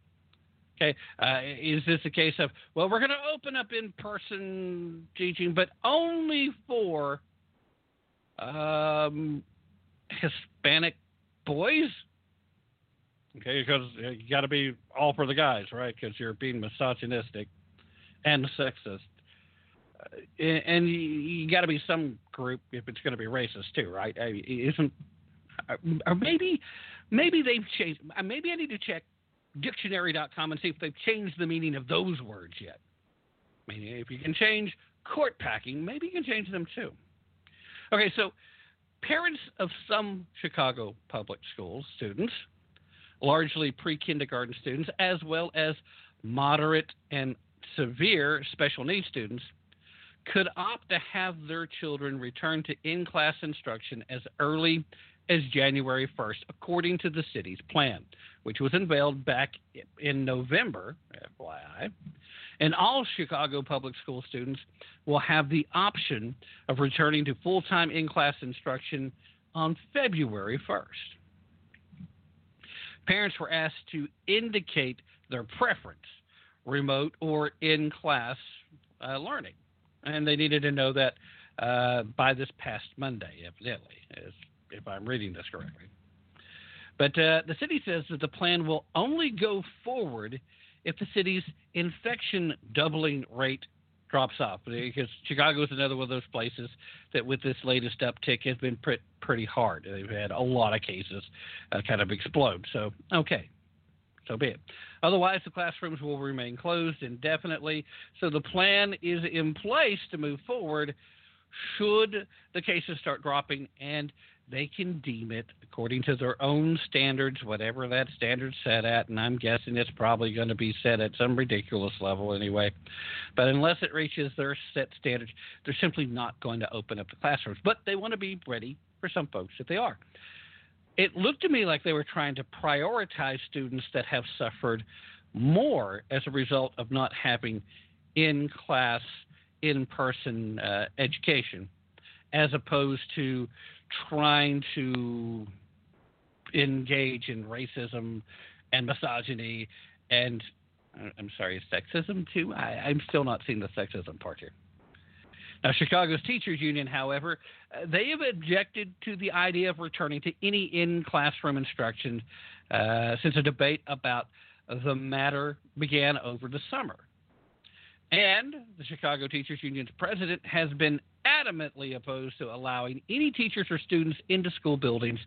Okay, uh, is this a case of well, we're going to open up in-person teaching, but only for um, Hispanic boys? Okay, because you got to be all for the guys, right? Because you're being misogynistic and sexist, uh, and you, got to be some group if it's going to be racist too, right? I isn't or maybe maybe they've changed. Uh, maybe I need to check dictionary.com and see if they've changed the meaning of those words yet. I mean, if you can change court packing, maybe you can change them too. Okay, so parents of some Chicago public schools students, largely pre kindergarten students, as well as moderate and severe special needs students, could opt to have their children return to in class instruction as early as January 1st, according to the city's plan, which was unveiled back in November, FYI. And all Chicago public school students will have the option of returning to full time in class instruction on February 1st. Parents were asked to indicate their preference, remote or in class uh, learning. and they needed to know that uh, by this past Monday, evidently, if I'm reading this correctly. But uh, the city says that the plan will only go forward if the city's infection doubling rate drops off. Because Chicago is another one of those places that, with this latest uptick, has been pre- pretty hard. They've had a lot of cases uh, kind of explode. So, okay, so be it. Otherwise, the classrooms will remain closed indefinitely. So the plan is in place to move forward should the cases start dropping and they can deem it according to their own standards, whatever that standard's set at, and I'm guessing it's probably going to be set at some ridiculous level anyway. But unless it reaches their set standards, they're simply not going to open up the classrooms. But they want to be ready for some folks if they are. It looked to me like they were trying to prioritize students that have suffered more as a result of not having in class, in person uh, education, as opposed to trying to engage in racism and misogyny and I'm sorry, sexism too. I, am still not seeing the sexism part here. Now, Chicago's teachers union, however, uh, they have objected to the idea of returning to any in-classroom instruction uh, since a debate about the matter began over the summer. And the Chicago Teachers Union's president has been adamantly opposed to allowing any teachers or students into school buildings,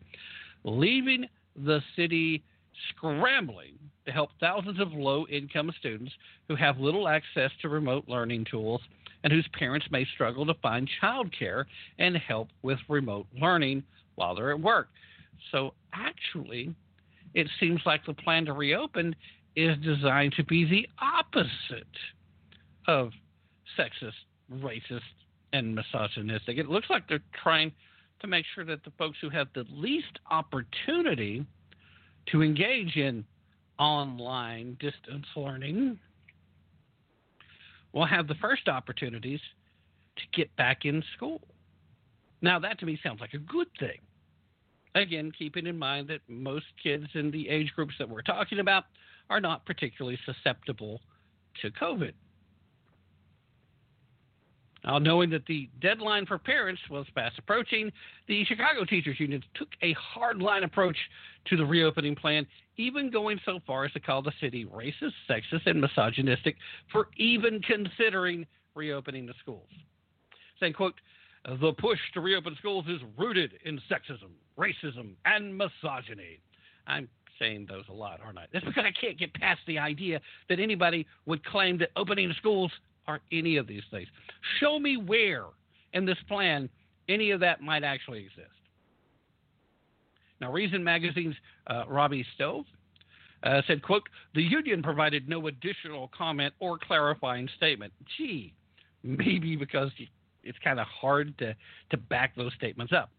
leaving the city scrambling to help thousands of low income students who have little access to remote learning tools and whose parents may struggle to find childcare and help with remote learning while they're at work. So, actually, it seems like the plan to reopen is designed to be the opposite of sexist, racist, and misogynistic. It looks like they're trying to make sure that the folks who have the least opportunity to engage in online distance learning will have the first opportunities to get back in school. Now, that to me sounds like a good thing. Again, keeping in mind that most kids in the age groups that we're talking about are not particularly susceptible to COVID. Now, knowing that the deadline for parents was fast approaching, the Chicago Teachers Union took a hardline approach to the reopening plan, even going so far as to call the city racist, sexist, and misogynistic for even considering reopening the schools. Saying, quote, the push to reopen schools is rooted in sexism, racism, and misogyny. I'm saying those a lot, aren't I? That's because I can't get past the idea that anybody would claim that opening schools are any of these things. Show me where in this plan any of that might actually exist. Now, Reason Magazine's uh, Robby Soave uh, said, quote, the union provided no additional comment or clarifying statement. Gee, maybe because it's kind of hard to, to back those statements up.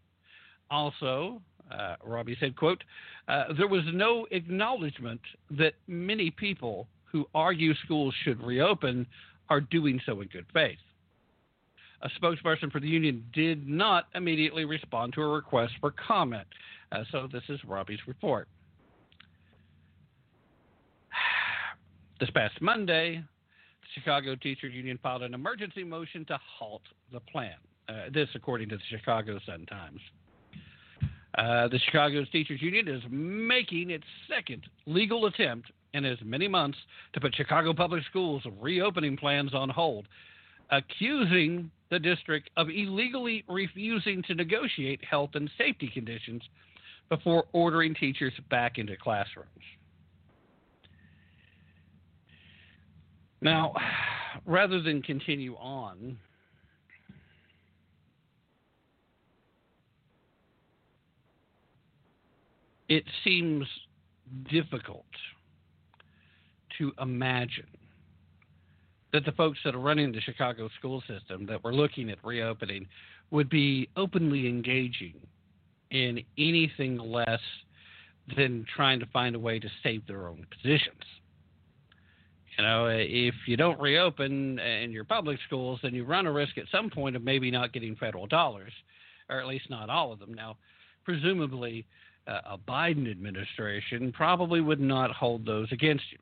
Also, uh, Robby said, quote, uh, there was no acknowledgement that many people who argue schools should reopen are doing so in good faith. A spokesperson for the union did not immediately respond to a request for comment. Uh, so this is Robby's report. This past Monday, the Chicago Teachers Union filed an emergency motion to halt the plan. Uh, this, according to the Chicago Sun Times. Uh, the Chicago Teachers Union is making its second legal attempt in as many months to put Chicago Public Schools reopening plans on hold, accusing the district of illegally refusing to negotiate health and safety conditions before ordering teachers back into classrooms. Now, rather than continue on, it seems difficult to imagine that the folks that are running the Chicago school system that were looking at reopening would be openly engaging in anything less than trying to find a way to save their own positions. You know, if you don't reopen in your public schools, then you run a risk at some point of maybe not getting federal dollars, or at least not all of them. Now, presumably, uh, a Biden administration probably would not hold those against you.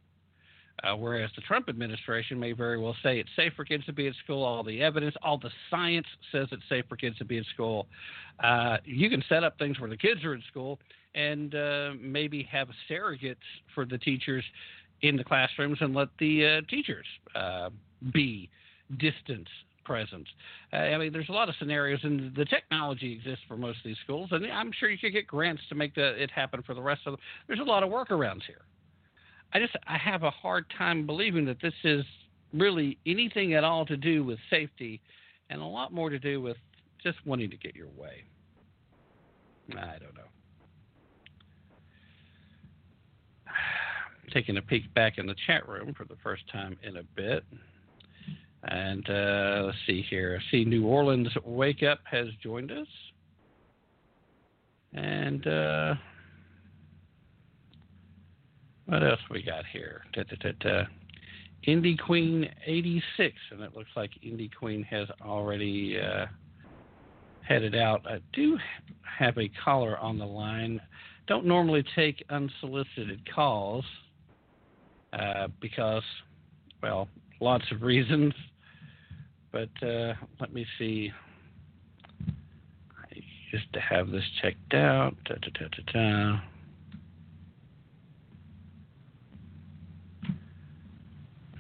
Uh, whereas the Trump administration may very well say it's safe for kids to be at school. All the evidence, all the science says it's safe for kids to be at school. Uh, you can set up things where the kids are in school and uh, maybe have surrogates for the teachers in the classrooms and let the uh, teachers uh, be distance present. Uh, I mean, there's a lot of scenarios, and the technology exists for most of these schools, and I'm sure you could get grants to make the, it happen for the rest of them. There's a lot of workarounds here. I just I have a hard time believing that this is really anything at all to do with safety, and a lot more to do with just wanting to get your way. I don't know. Taking a peek back in the chat room for the first time in a bit. And uh, let's see here. I see New Orleans Wake Up has joined us. And uh, what else we got here? Da, da, da, Indie Queen 86. And it looks like Indie Queen has already uh, headed out. I do have a caller on the line. Don't normally take unsolicited calls uh, because, well, lots of reasons. But uh, let me see. I used to have this checked out. Da, da, da,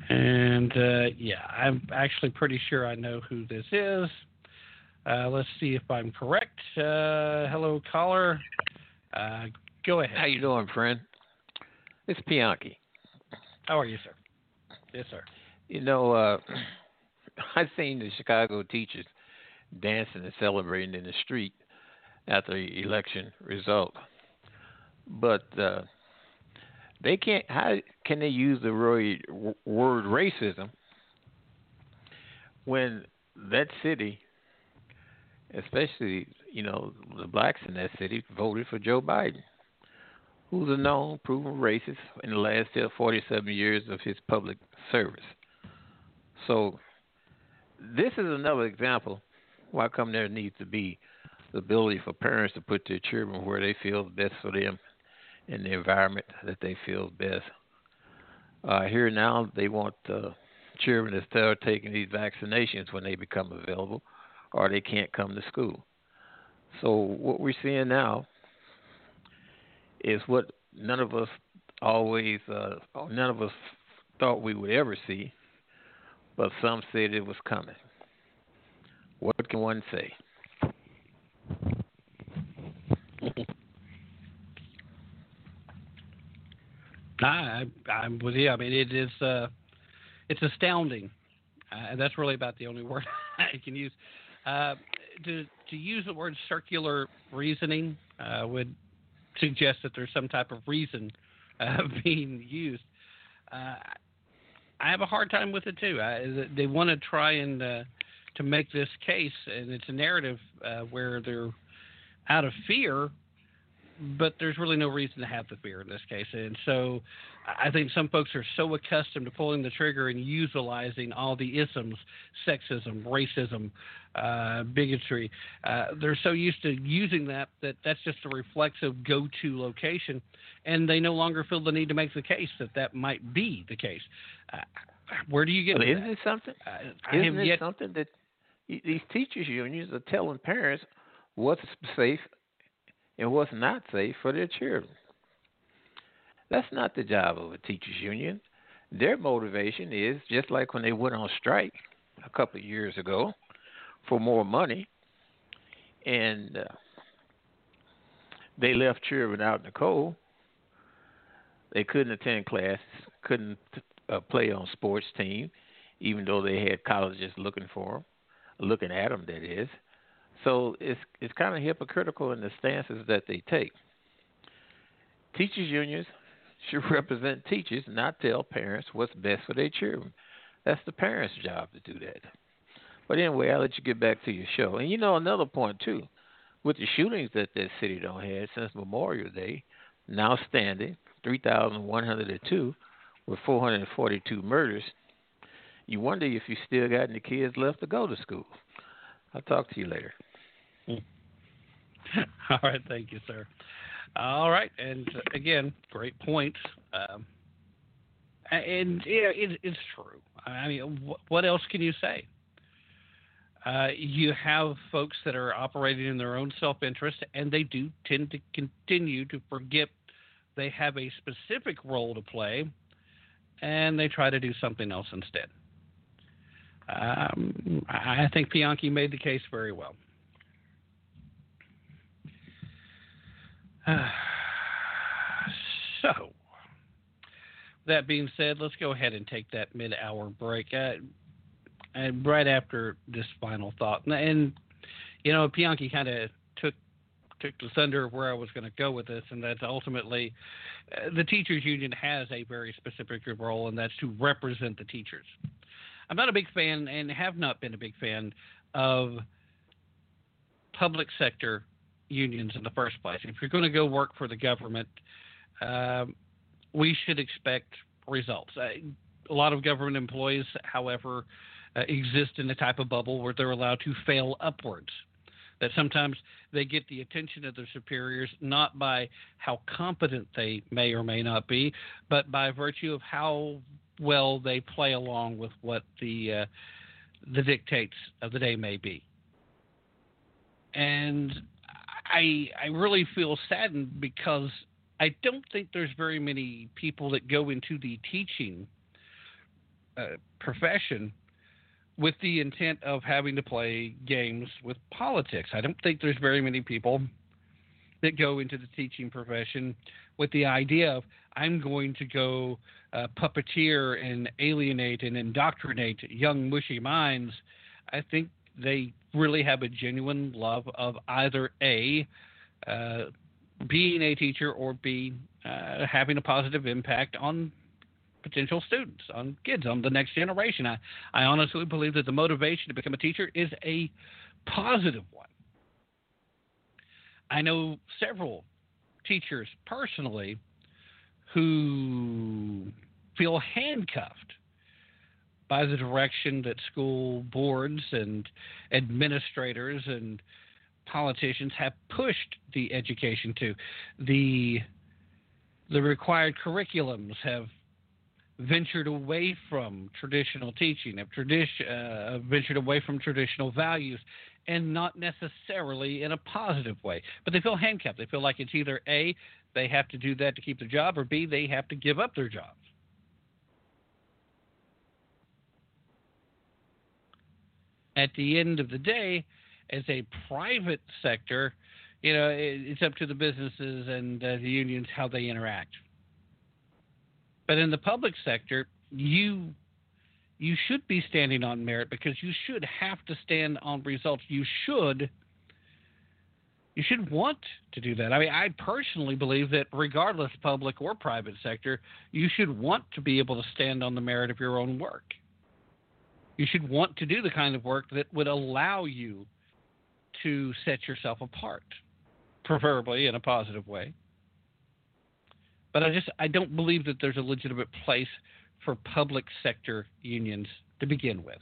and uh, yeah, I'm actually pretty sure I know who this is. Uh, let's see if I'm correct. Uh, hello, caller. Uh, go ahead. How you doing, friend? It's Bianchi. How are you, sir? Yes, sir. You know, uh, I've seen the Chicago teachers dancing and celebrating in the street after the election result, but uh, they can't. How can they use the word racism when that city, especially you know the blacks in that city, voted for Joe Biden? who's a known proven racist in the last 47 years of his public service. So, this is another example why come there needs to be the ability for parents to put their children where they feel best for them in the environment that they feel best. Uh, here now, they want children to start taking these vaccinations when they become available, or they can't come to school. So what we're seeing now is what none of us always, uh, none of us thought we would ever see, but some said it was coming. What can one say? I, I'm with you. I mean, it is, uh, it's astounding. Uh, that's really about the only word I can use. Uh, to to use the word circular reasoning uh, would suggest that there's some type of reason uh, being used. Uh, I have a hard time with it too. I, they want to try and uh, to make this case, and it's a narrative where they're out of fear but there's really no reason to have the fear in this case. And so I think some folks are so accustomed to pulling the trigger and utilizing all the isms, sexism, racism, uh, bigotry. Uh, they're so used to using that that that's just a reflexive go-to location, and they no longer feel the need to make the case that that might be the case. Uh, where do you get? Well, isn't it something? Uh, isn't it yet... something that these teachers unions are telling parents what's safe and what's not safe for their children. That's not the job of a teachers union. Their motivation is just like when they went on strike a couple of years ago for more money, and uh, they left children out in the cold. They couldn't attend classes, couldn't uh, play on sports team, even though they had colleges looking for them, looking at them. That is, so it's it's kind of hypocritical in the stances that they take. Teachers unions should represent teachers, not tell parents what's best for their children. That's the parents' job to do that. But anyway, I'll let you get back to your show. And you know another point too, with the shootings that this city don't have since Memorial Day, now standing three thousand one hundred and two, with four hundred and forty-two murders. You wonder if you still got any kids left to go to school. I'll talk to you later. All right, thank you, sir. All right, and again, great point. Um, and yeah, it, it's true. I mean, what else can you say? Uh, you have folks that are operating in their own self interest, and they do tend to continue to forget they have a specific role to play, and they try to do something else instead. Um, I think Bianchi made the case very well. Uh, so, that being said, let's go ahead and take that mid hour break. Uh, and right after this final thought, and, and you know, Bianchi kind of took took the thunder of where I was going to go with this, and that's ultimately uh, the teachers union has a very specific role, and that's to represent the teachers. I'm not a big fan, and have not been a big fan of public sector unions in the first place. If you're going to go work for the government, uh, we should expect results. Uh, a lot of government employees, however, uh, exist in a type of bubble where they're allowed to fail upwards. That sometimes they get the attention of their superiors not by how competent they may or may not be, but by virtue of how well they play along with what the uh, the dictates of the day may be. And I I really feel saddened because I don't think there's very many people that go into the teaching uh, profession with the intent of having to play games with politics. I don't think there's very many people that go into the teaching profession with the idea of I'm going to go uh, puppeteer and alienate and indoctrinate young mushy minds. I think they really have a genuine love of either a uh, being a teacher or b uh, having a positive impact on potential students, on kids, on the next generation. I, I honestly believe that the motivation to become a teacher is a positive one. I know several teachers personally who feel handcuffed by the direction that school boards and administrators and politicians have pushed the education to. The the required curriculums have ventured away from traditional teaching, have tradition, uh, ventured away from traditional values, and not necessarily in a positive way. But they feel handcuffed. They feel like it's either A, they have to do that to keep their job, or B, they have to give up their jobs. At the end of the day, as a private sector, you know, it's up to the businesses and uh, the unions how they interact. But in the public sector, you you should be standing on merit because you should have to stand on results. You should you should want to do that. I mean, I personally believe that regardless public or private sector, you should want to be able to stand on the merit of your own work. You should want to do the kind of work that would allow you to set yourself apart, preferably in a positive way. But I just I don't believe that there's a legitimate place for public sector unions to begin with.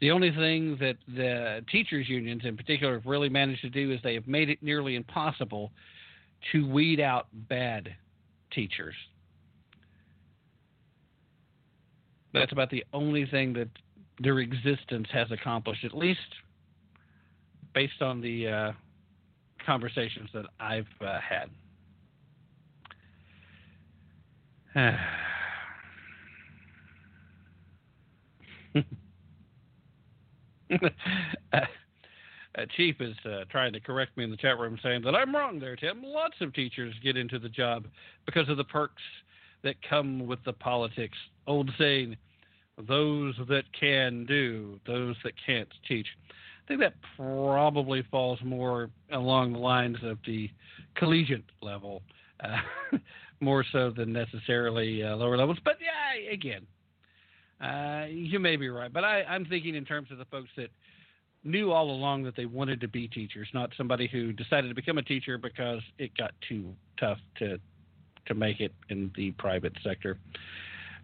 The only thing that the teachers unions in particular have really managed to do is they have made it nearly impossible to weed out bad teachers. That's about the only thing that their existence has accomplished, at least based on the uh, conversations that I've uh, had. uh, Chief is uh, trying to correct me in the chat room, saying that I'm wrong there, Tim. Lots of teachers get into the job because of the perks that come with the politics. Old saying, those that can do, those that can't teach. I think that probably falls more along the lines of the collegiate level. Uh, more so than necessarily uh, lower levels. But yeah, again, uh, you may be right. But I, I'm thinking in terms of the folks that knew all along that they wanted to be teachers, not somebody who decided to become a teacher because it got too tough to to make it in the private sector,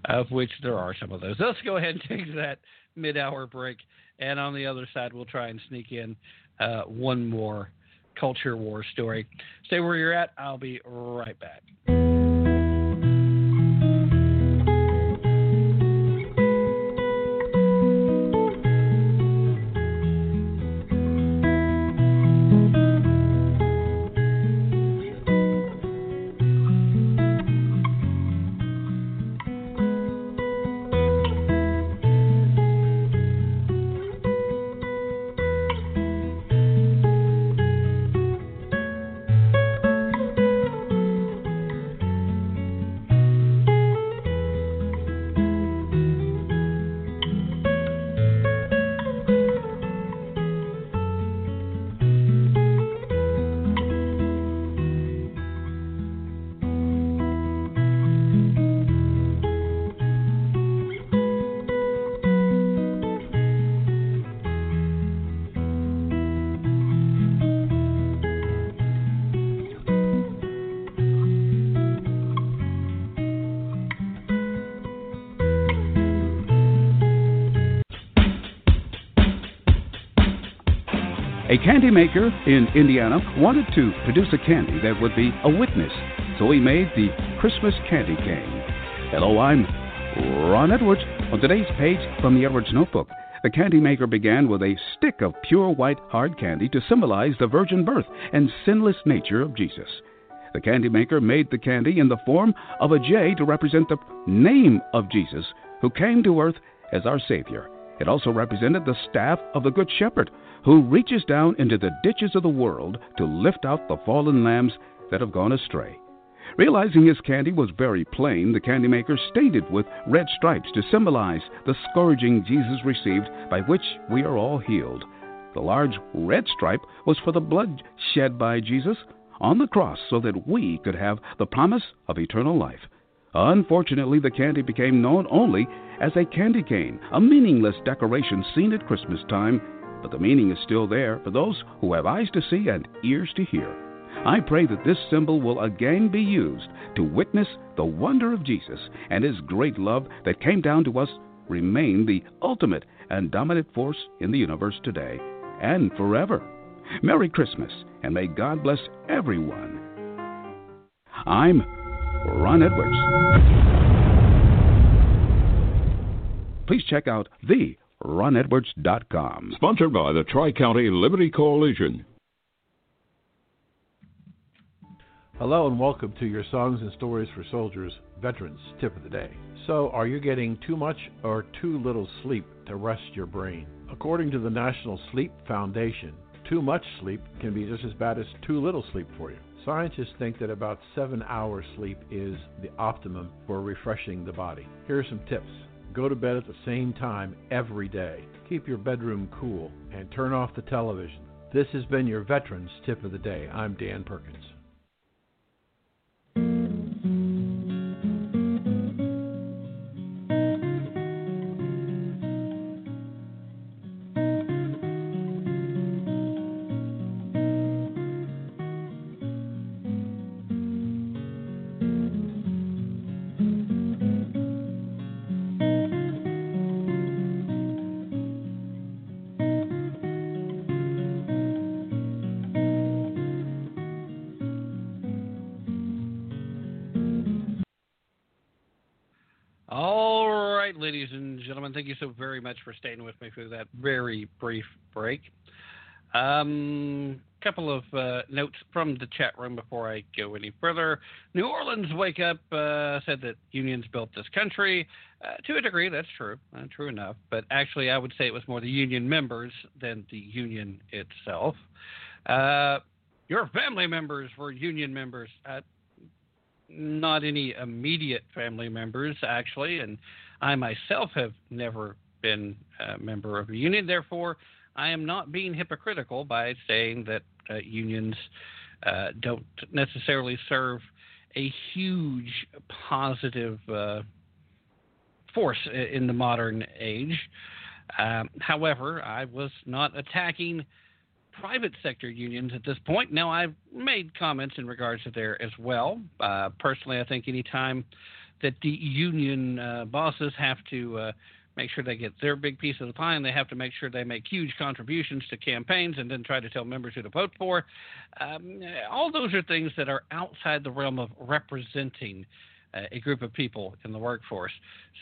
of which there are some of those. Let's go ahead and take that mid-hour break, and on the other side, we'll try and sneak in uh, one more culture war story. Stay where you're at. I'll be right back. Candy maker in Indiana wanted to produce a candy that would be a witness, so he made the Christmas candy cane. Hello, I'm Ron Edwards. On today's page from the Edwards Notebook, the candy maker began with a stick of pure white hard candy to symbolize the virgin birth and sinless nature of Jesus. The candy maker made the candy in the form of a J to represent the name of Jesus, who came to earth as our Savior. It also represented the staff of the Good Shepherd, who reaches down into the ditches of the world to lift out the fallen lambs that have gone astray. Realizing his candy was very plain, the candy maker stained it with red stripes to symbolize the scourging Jesus received, by which we are all healed. The large red stripe was for the blood shed by Jesus on the cross so that we could have the promise of eternal life. Unfortunately, the candy became known only as a candy cane, a meaningless decoration seen at Christmas time, but the meaning is still there for those who have eyes to see and ears to hear. I pray that this symbol will again be used to witness the wonder of Jesus and his great love that came down to us remain the ultimate and dominant force in the universe today and forever. Merry Christmas, and may God bless everyone. I'm Ron Edwards. Please check out the ronedwards.com. Sponsored by the Tri County Liberty Coalition. Hello and welcome to your Songs and Stories for Soldiers Veterans Tip of the Day. So, are you getting too much or too little sleep to rest your brain? According to the National Sleep Foundation, too much sleep can be just as bad as too little sleep for you. Scientists think that about seven hours sleep is the optimum for refreshing the body. Here are some tips. Go to bed at the same time every day. Keep your bedroom cool and turn off the television. This has been your Veterans Tip of the Day. I'm Dan Perkins. For staying with me through that very brief break. A um, couple of uh, notes from the chat room before I go any further. New Orleans Wake Up uh, said that unions built this country. Uh, to a degree, that's true, uh, true enough. But actually, I would say it was more the union members than the union itself. Uh, your family members were union members. Uh, not any immediate family members, actually, and I myself have never been a member of a union. Therefore, I am not being hypocritical by saying that uh, unions uh, don't necessarily serve a huge positive uh, force in the modern age. Um, however, I was not attacking private sector unions at this point. Now, I've made comments in regards to there as well. Uh, personally, I think anytime that the union uh, bosses have to uh, make sure they get their big piece of the pie, and they have to make sure they make huge contributions to campaigns, and then try to tell members who to vote for. Um, all those are things that are outside the realm of representing uh, a group of people in the workforce.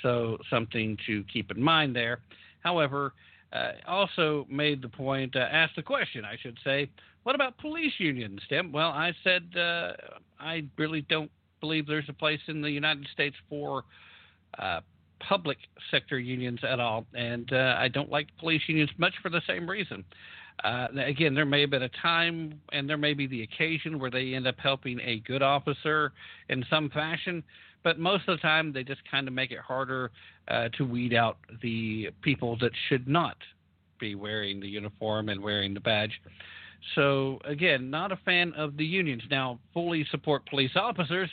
So something to keep in mind there. However. Uh, also made the point, uh, asked the question, I should say, what about police unions, Tim? Well, I said uh, I really don't believe there's a place in the United States for uh, public sector unions at all, and uh, I don't like police unions much for the same reason. Uh, again, there may have been a time and there may be the occasion where they end up helping a good officer in some fashion, but most of the time they just kind of make it harder uh, to weed out the people that should not be wearing the uniform and wearing the badge. So again, not a fan of the unions. Now, fully support police officers,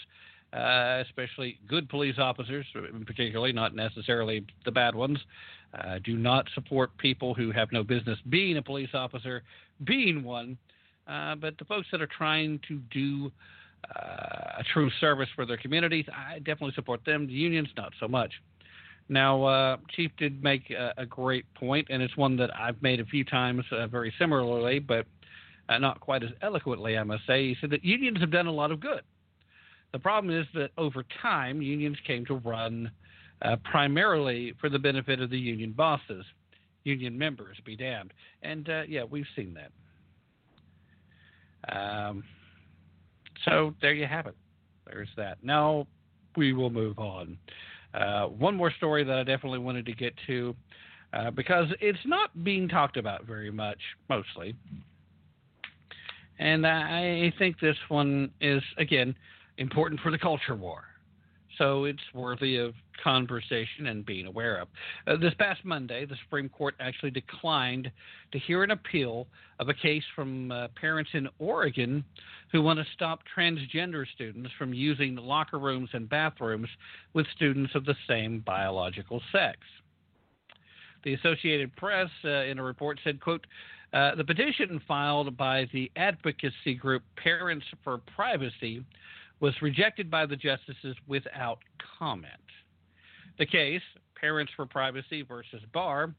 uh, especially good police officers, particularly not necessarily the bad ones. Uh, do not support people who have no business being a police officer, being one. Uh, but the folks that are trying to do uh, a true service for their communities, I definitely support them. The unions, not so much. Now, uh, Chief did make a, a, great point, and it's one that I've made a few times uh, very similarly, but uh, not quite as eloquently, I must say. He said that unions have done a lot of good. The problem is that over time, unions came to run uh, primarily for the benefit of the union bosses, union members, be damned. And uh, yeah, we've seen that. Um, so there you have it. There's that. Now we will move on. Uh, one more story that I definitely wanted to get to uh, because it's not being talked about very much, mostly. And I think this one is, again, important for the culture war. So it's worthy of conversation and being aware of. Uh, this past Monday, the Supreme Court actually declined to hear an appeal of a case from uh, parents in Oregon who want to stop transgender students from using locker rooms and bathrooms with students of the same biological sex. The Associated Press, uh, in a report, said, "quote uh, The petition filed by the advocacy group Parents for Privacy." Was rejected by the justices without comment. The case, Parents for Privacy versus Barr,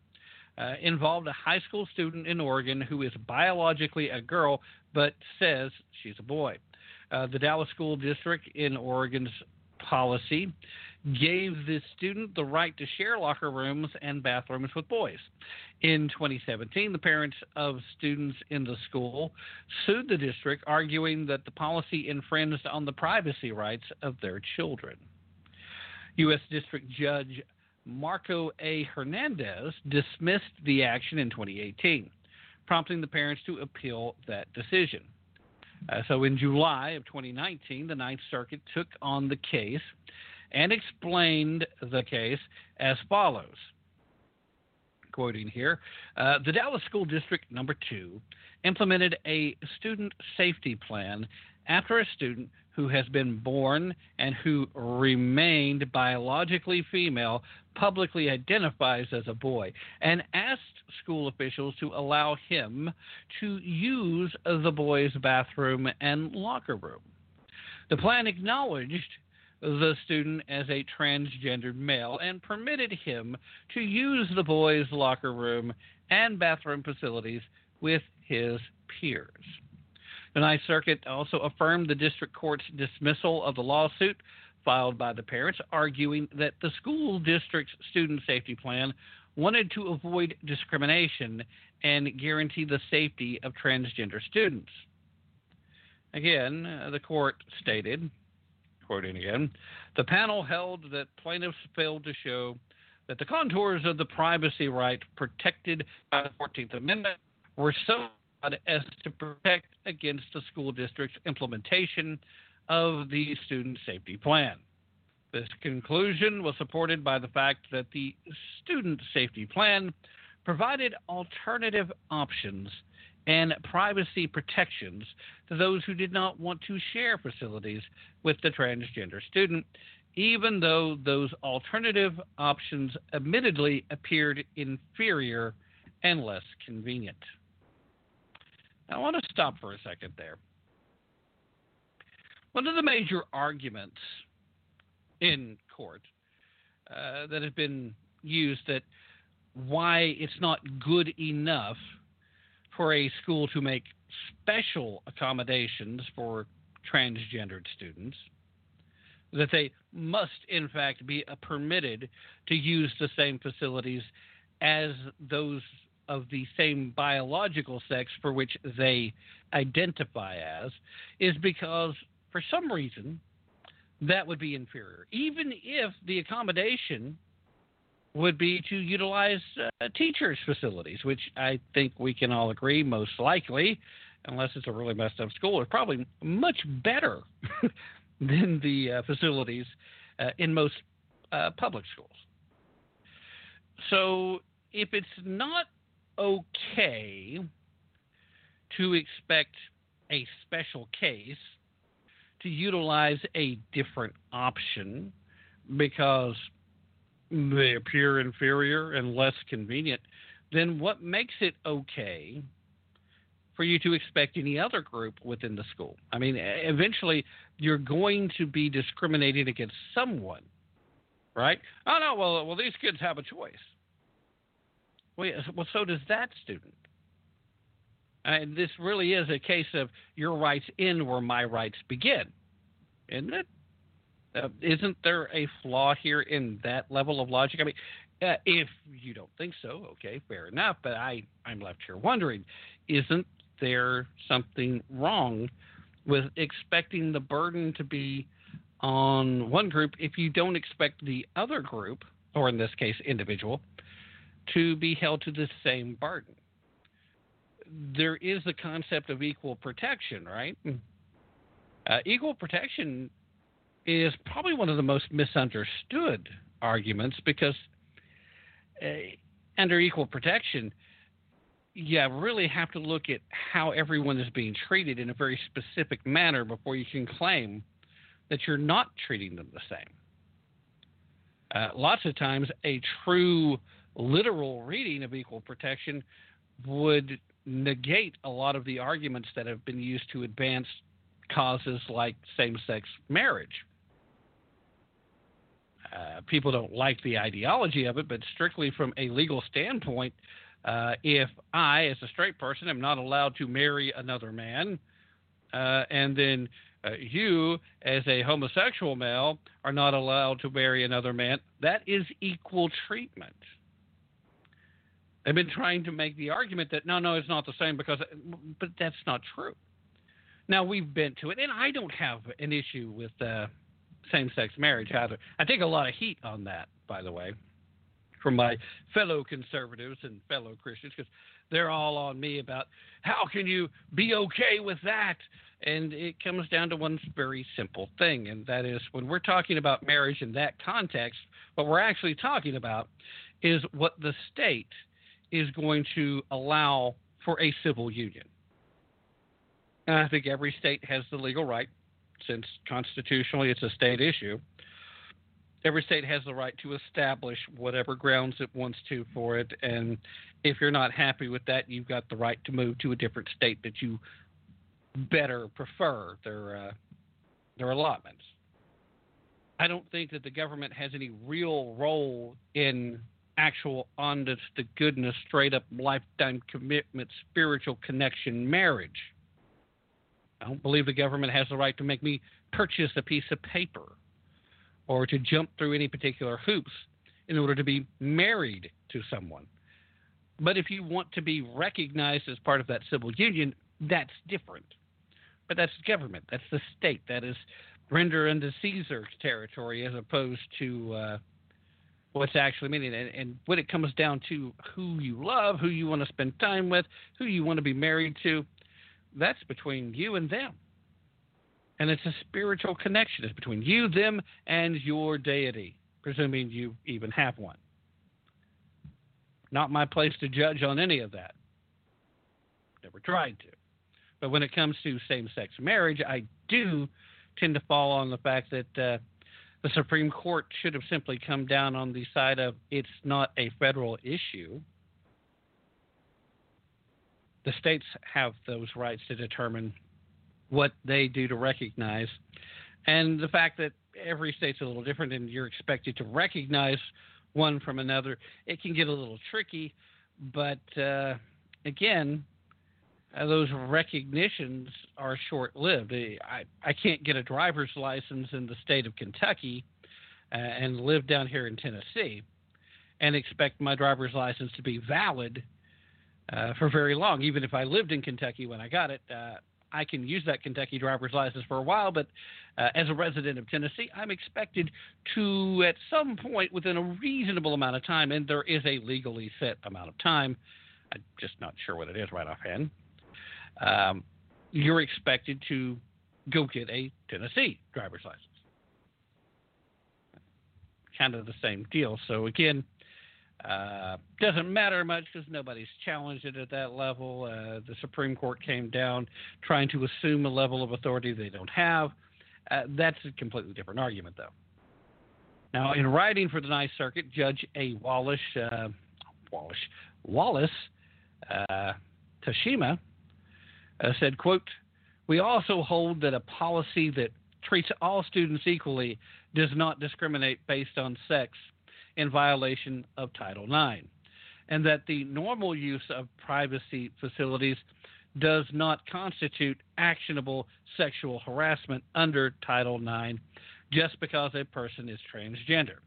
uh, involved a high school student in Oregon who is biologically a girl but says she's a boy. Uh, the Dallas School District in Oregon's policy gave the student the right to share locker rooms and bathrooms with boys. In 2017, the parents of students in the school sued the district, arguing that the policy infringed on the privacy rights of their children. U.S. District Judge Marco A. Hernandez dismissed the action in 2018, prompting the parents to appeal that decision. Uh, so in July of 2019, the Ninth Circuit took on the case and explained the case as follows. Quoting here, uh, the Dallas School District number two implemented a student safety plan after a student who has been born and who remained biologically female publicly identifies as a boy and asked school officials to allow him to use the boys' bathroom and locker room. The plan acknowledged the student as a transgendered male and permitted him to use the boys' locker room and bathroom facilities with his peers. The Ninth Circuit also affirmed the district court's dismissal of the lawsuit filed by the parents, arguing that the school district's student safety plan wanted to avoid discrimination and guarantee the safety of transgender students. Again, the court stated quoting again, the panel held that plaintiffs failed to show that the contours of the privacy right protected by the 14th Amendment were so broad as to protect against the school district's implementation of the student safety plan. This conclusion was supported by the fact that the student safety plan provided alternative options and privacy protections to those who did not want to share facilities with the transgender student, even though those alternative options admittedly appeared inferior and less convenient. Now, I want to stop for a second there. One of the major arguments in court uh, that has been used that why it's not good enough for a school to make special accommodations for transgendered students, that they must, in fact, be uh, permitted to use the same facilities as those of the same biological sex for which they identify as, is because for some reason that would be inferior. Even if the accommodation would be to utilize uh, teachers' facilities, which I think we can all agree most likely, unless it's a really messed up school, is probably much better than the uh, facilities uh, in most uh, public schools. So if it's not okay to expect a special case to utilize a different option because they appear inferior and less convenient, then what makes it okay for you to expect any other group within the school? I mean, eventually you're going to be discriminating against someone. right? Oh no, well, well, these kids have a choice. Well, well, so does that student. And this really is a case of your rights end where my rights begin, isn't it? Uh, isn't there a flaw here in that level of logic? I mean, uh, if you don't think so, okay, fair enough. But I, I'm left here wondering, isn't there something wrong with expecting the burden to be on one group if you don't expect the other group, or in this case, individual, to be held to the same burden? There is the concept of equal protection, right? Uh, equal protection is probably one of the most misunderstood arguments because uh, under equal protection, you really have to look at how everyone is being treated in a very specific manner before you can claim that you're not treating them the same. Uh, lots of times, a true literal reading of equal protection would negate a lot of the arguments that have been used to advance causes like same sex marriage. Uh, people don't like the ideology of it, but strictly from a legal standpoint, uh, if I, as a straight person, am not allowed to marry another man, uh, and then uh, you, as a homosexual male, are not allowed to marry another man, that is equal treatment. They've been trying to make the argument that no, no, it's not the same because, but that's not true. Now we've been to it, and I don't have an issue with uh, same-sex marriage either. I take a lot of heat on that, by the way, from my fellow conservatives and fellow Christians because they're all on me about how can you be okay with that. And it comes down to one very simple thing, and that is when we're talking about marriage in that context, what we're actually talking about is what the state is going to allow for a civil union. And I think every state has the legal right since constitutionally it's a state issue, every state has the right to establish whatever grounds it wants to for it. And if you're not happy with that, you've got the right to move to a different state that you better prefer their uh, their allotments. I don't think that the government has any real role in actual honest to goodness, straight up lifetime commitment, spiritual connection marriage. I don't believe the government has the right to make me purchase a piece of paper or to jump through any particular hoops in order to be married to someone. But if you want to be recognized as part of that civil union, that's different. But that's government, that's the state, that is render unto Caesar territory as opposed to uh, what's actually meaning. And, and when it comes down to who you love, who you want to spend time with, who you want to be married to, that's between you and them. And it's a spiritual connection. It's between you, them, and your deity, presuming you even have one. Not my place to judge on any of that. Never tried to. But when it comes to same sex marriage, I do tend to fall on the fact that uh, the Supreme Court should have simply come down on the side of it's not a federal issue the states have those rights to determine what they do to recognize. And the fact that every state's a little different and you're expected to recognize one from another, it can get a little tricky. But uh, again, uh, those recognitions are short lived. I, I can't get a driver's license in the state of Kentucky uh, and live down here in Tennessee and expect my driver's license to be valid uh, for very long. Even if I lived in Kentucky when I got it, uh, I can use that Kentucky driver's license for a while. But uh, as a resident of Tennessee, I'm expected to, at some point within a reasonable amount of time, and there is a legally set amount of time. I'm just not sure what it is right offhand. Um, you're expected to go get a Tennessee driver's license. Kind of the same deal. So again, uh, doesn't matter much because nobody's challenged it at that level. Uh, the Supreme Court came down trying to assume a level of authority they don't have. Uh, that's a completely different argument, though. Now, in writing for the Ninth Circuit, Judge A. Wallace, uh, Wallace, Wallace uh, Tashima uh, said, "quote We also hold that a policy that treats all students equally, does not discriminate based on sex in violation of Title IX, and that the normal use of privacy facilities does not constitute actionable sexual harassment under Title IX just because a person is transgender.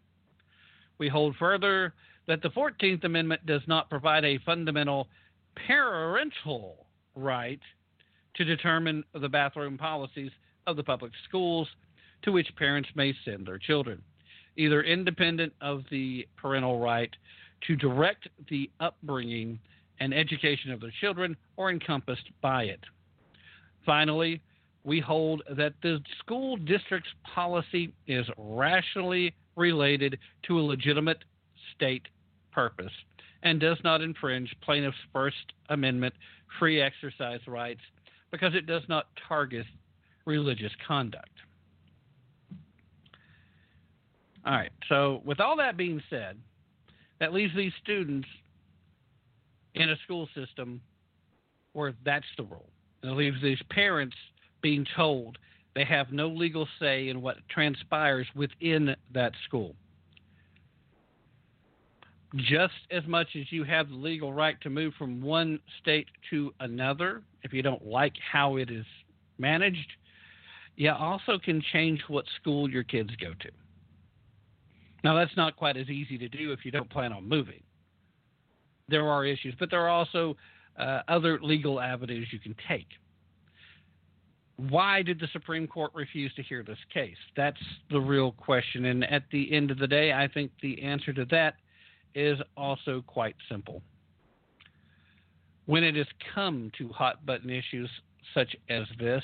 We hold further that the 14th Amendment does not provide a fundamental parental right to determine the bathroom policies of the public schools to which parents may send their children, either independent of the parental right to direct the upbringing and education of their children or encompassed by it. Finally, we hold that the school district's policy is rationally related to a legitimate state purpose and does not infringe plaintiff's First Amendment free exercise rights because it does not target religious conduct. All right, so with all that being said, that leaves these students in a school system where that's the rule. It leaves these parents being told they have no legal say in what transpires within that school. Just as much as you have the legal right to move from one state to another, if you don't like how it is managed, you also can change what school your kids go to. Now, that's not quite as easy to do if you don't plan on moving. There are issues, but there are also uh, other legal avenues you can take. Why did the Supreme Court refuse to hear this case? That's the real question. And at the end of the day, I think the answer to that is also quite simple. When it has come to hot button issues such as this,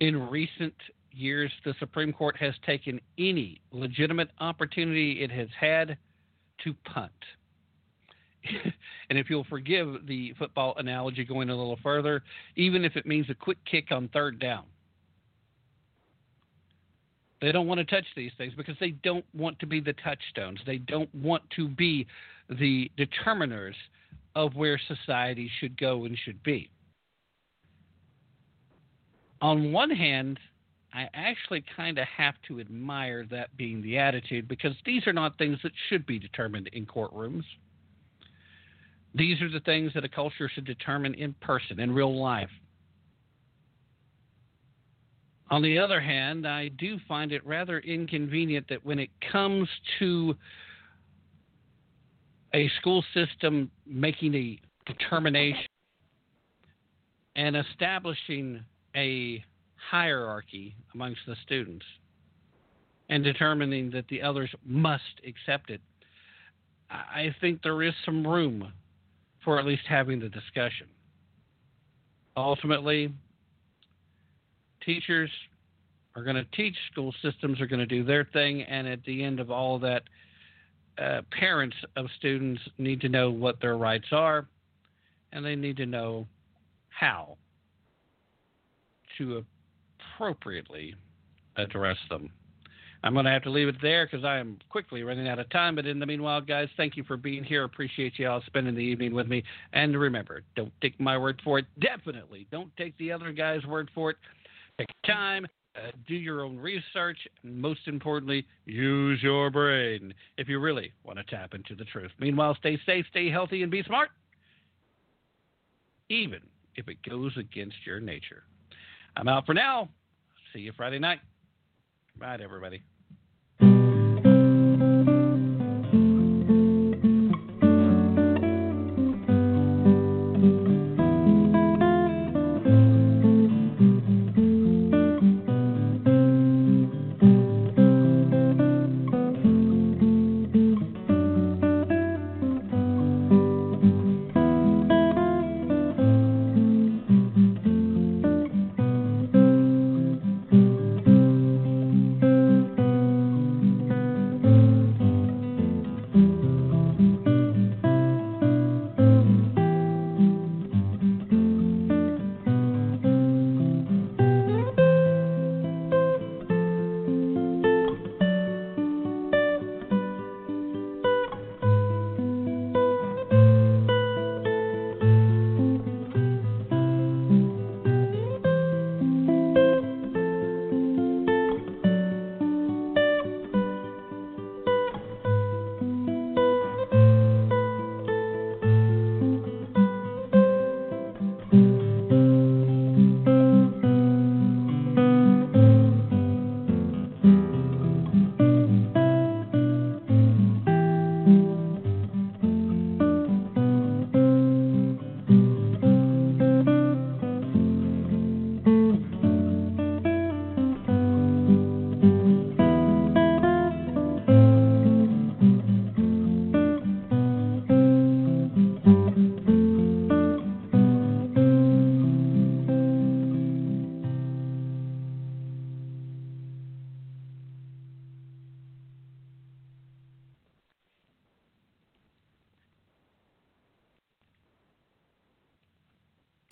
in recent years, the Supreme Court has taken any legitimate opportunity it has had to punt. and if you'll forgive the football analogy going a little further, even if it means a quick kick on third down. They don't want to touch these things because they don't want to be the touchstones. They don't want to be the determiners of where society should go and should be. On one hand, I actually kind of have to admire that being the attitude because these are not things that should be determined in courtrooms. These are the things that a culture should determine in person, in real life. On the other hand, I do find it rather inconvenient that when it comes to a school system making a determination and establishing a hierarchy amongst the students and determining that the others must accept it, I think there is some room for at least having the discussion. Ultimately, teachers are going to teach, school systems are going to do their thing, and at the end of all of that, uh, parents of students need to know what their rights are, and they need to know how to appropriately address them. I'm going to have to leave it there because I am quickly running out of time. But in the meanwhile, guys, thank you for being here. Appreciate you all spending the evening with me. And remember, don't take my word for it. Definitely don't take the other guy's word for it. Take time, uh, do your own research, and most importantly, use your brain if you really want to tap into the truth. Meanwhile, stay safe, stay healthy, and be smart, even if it goes against your nature. I'm out for now. See you Friday night. Bye, everybody.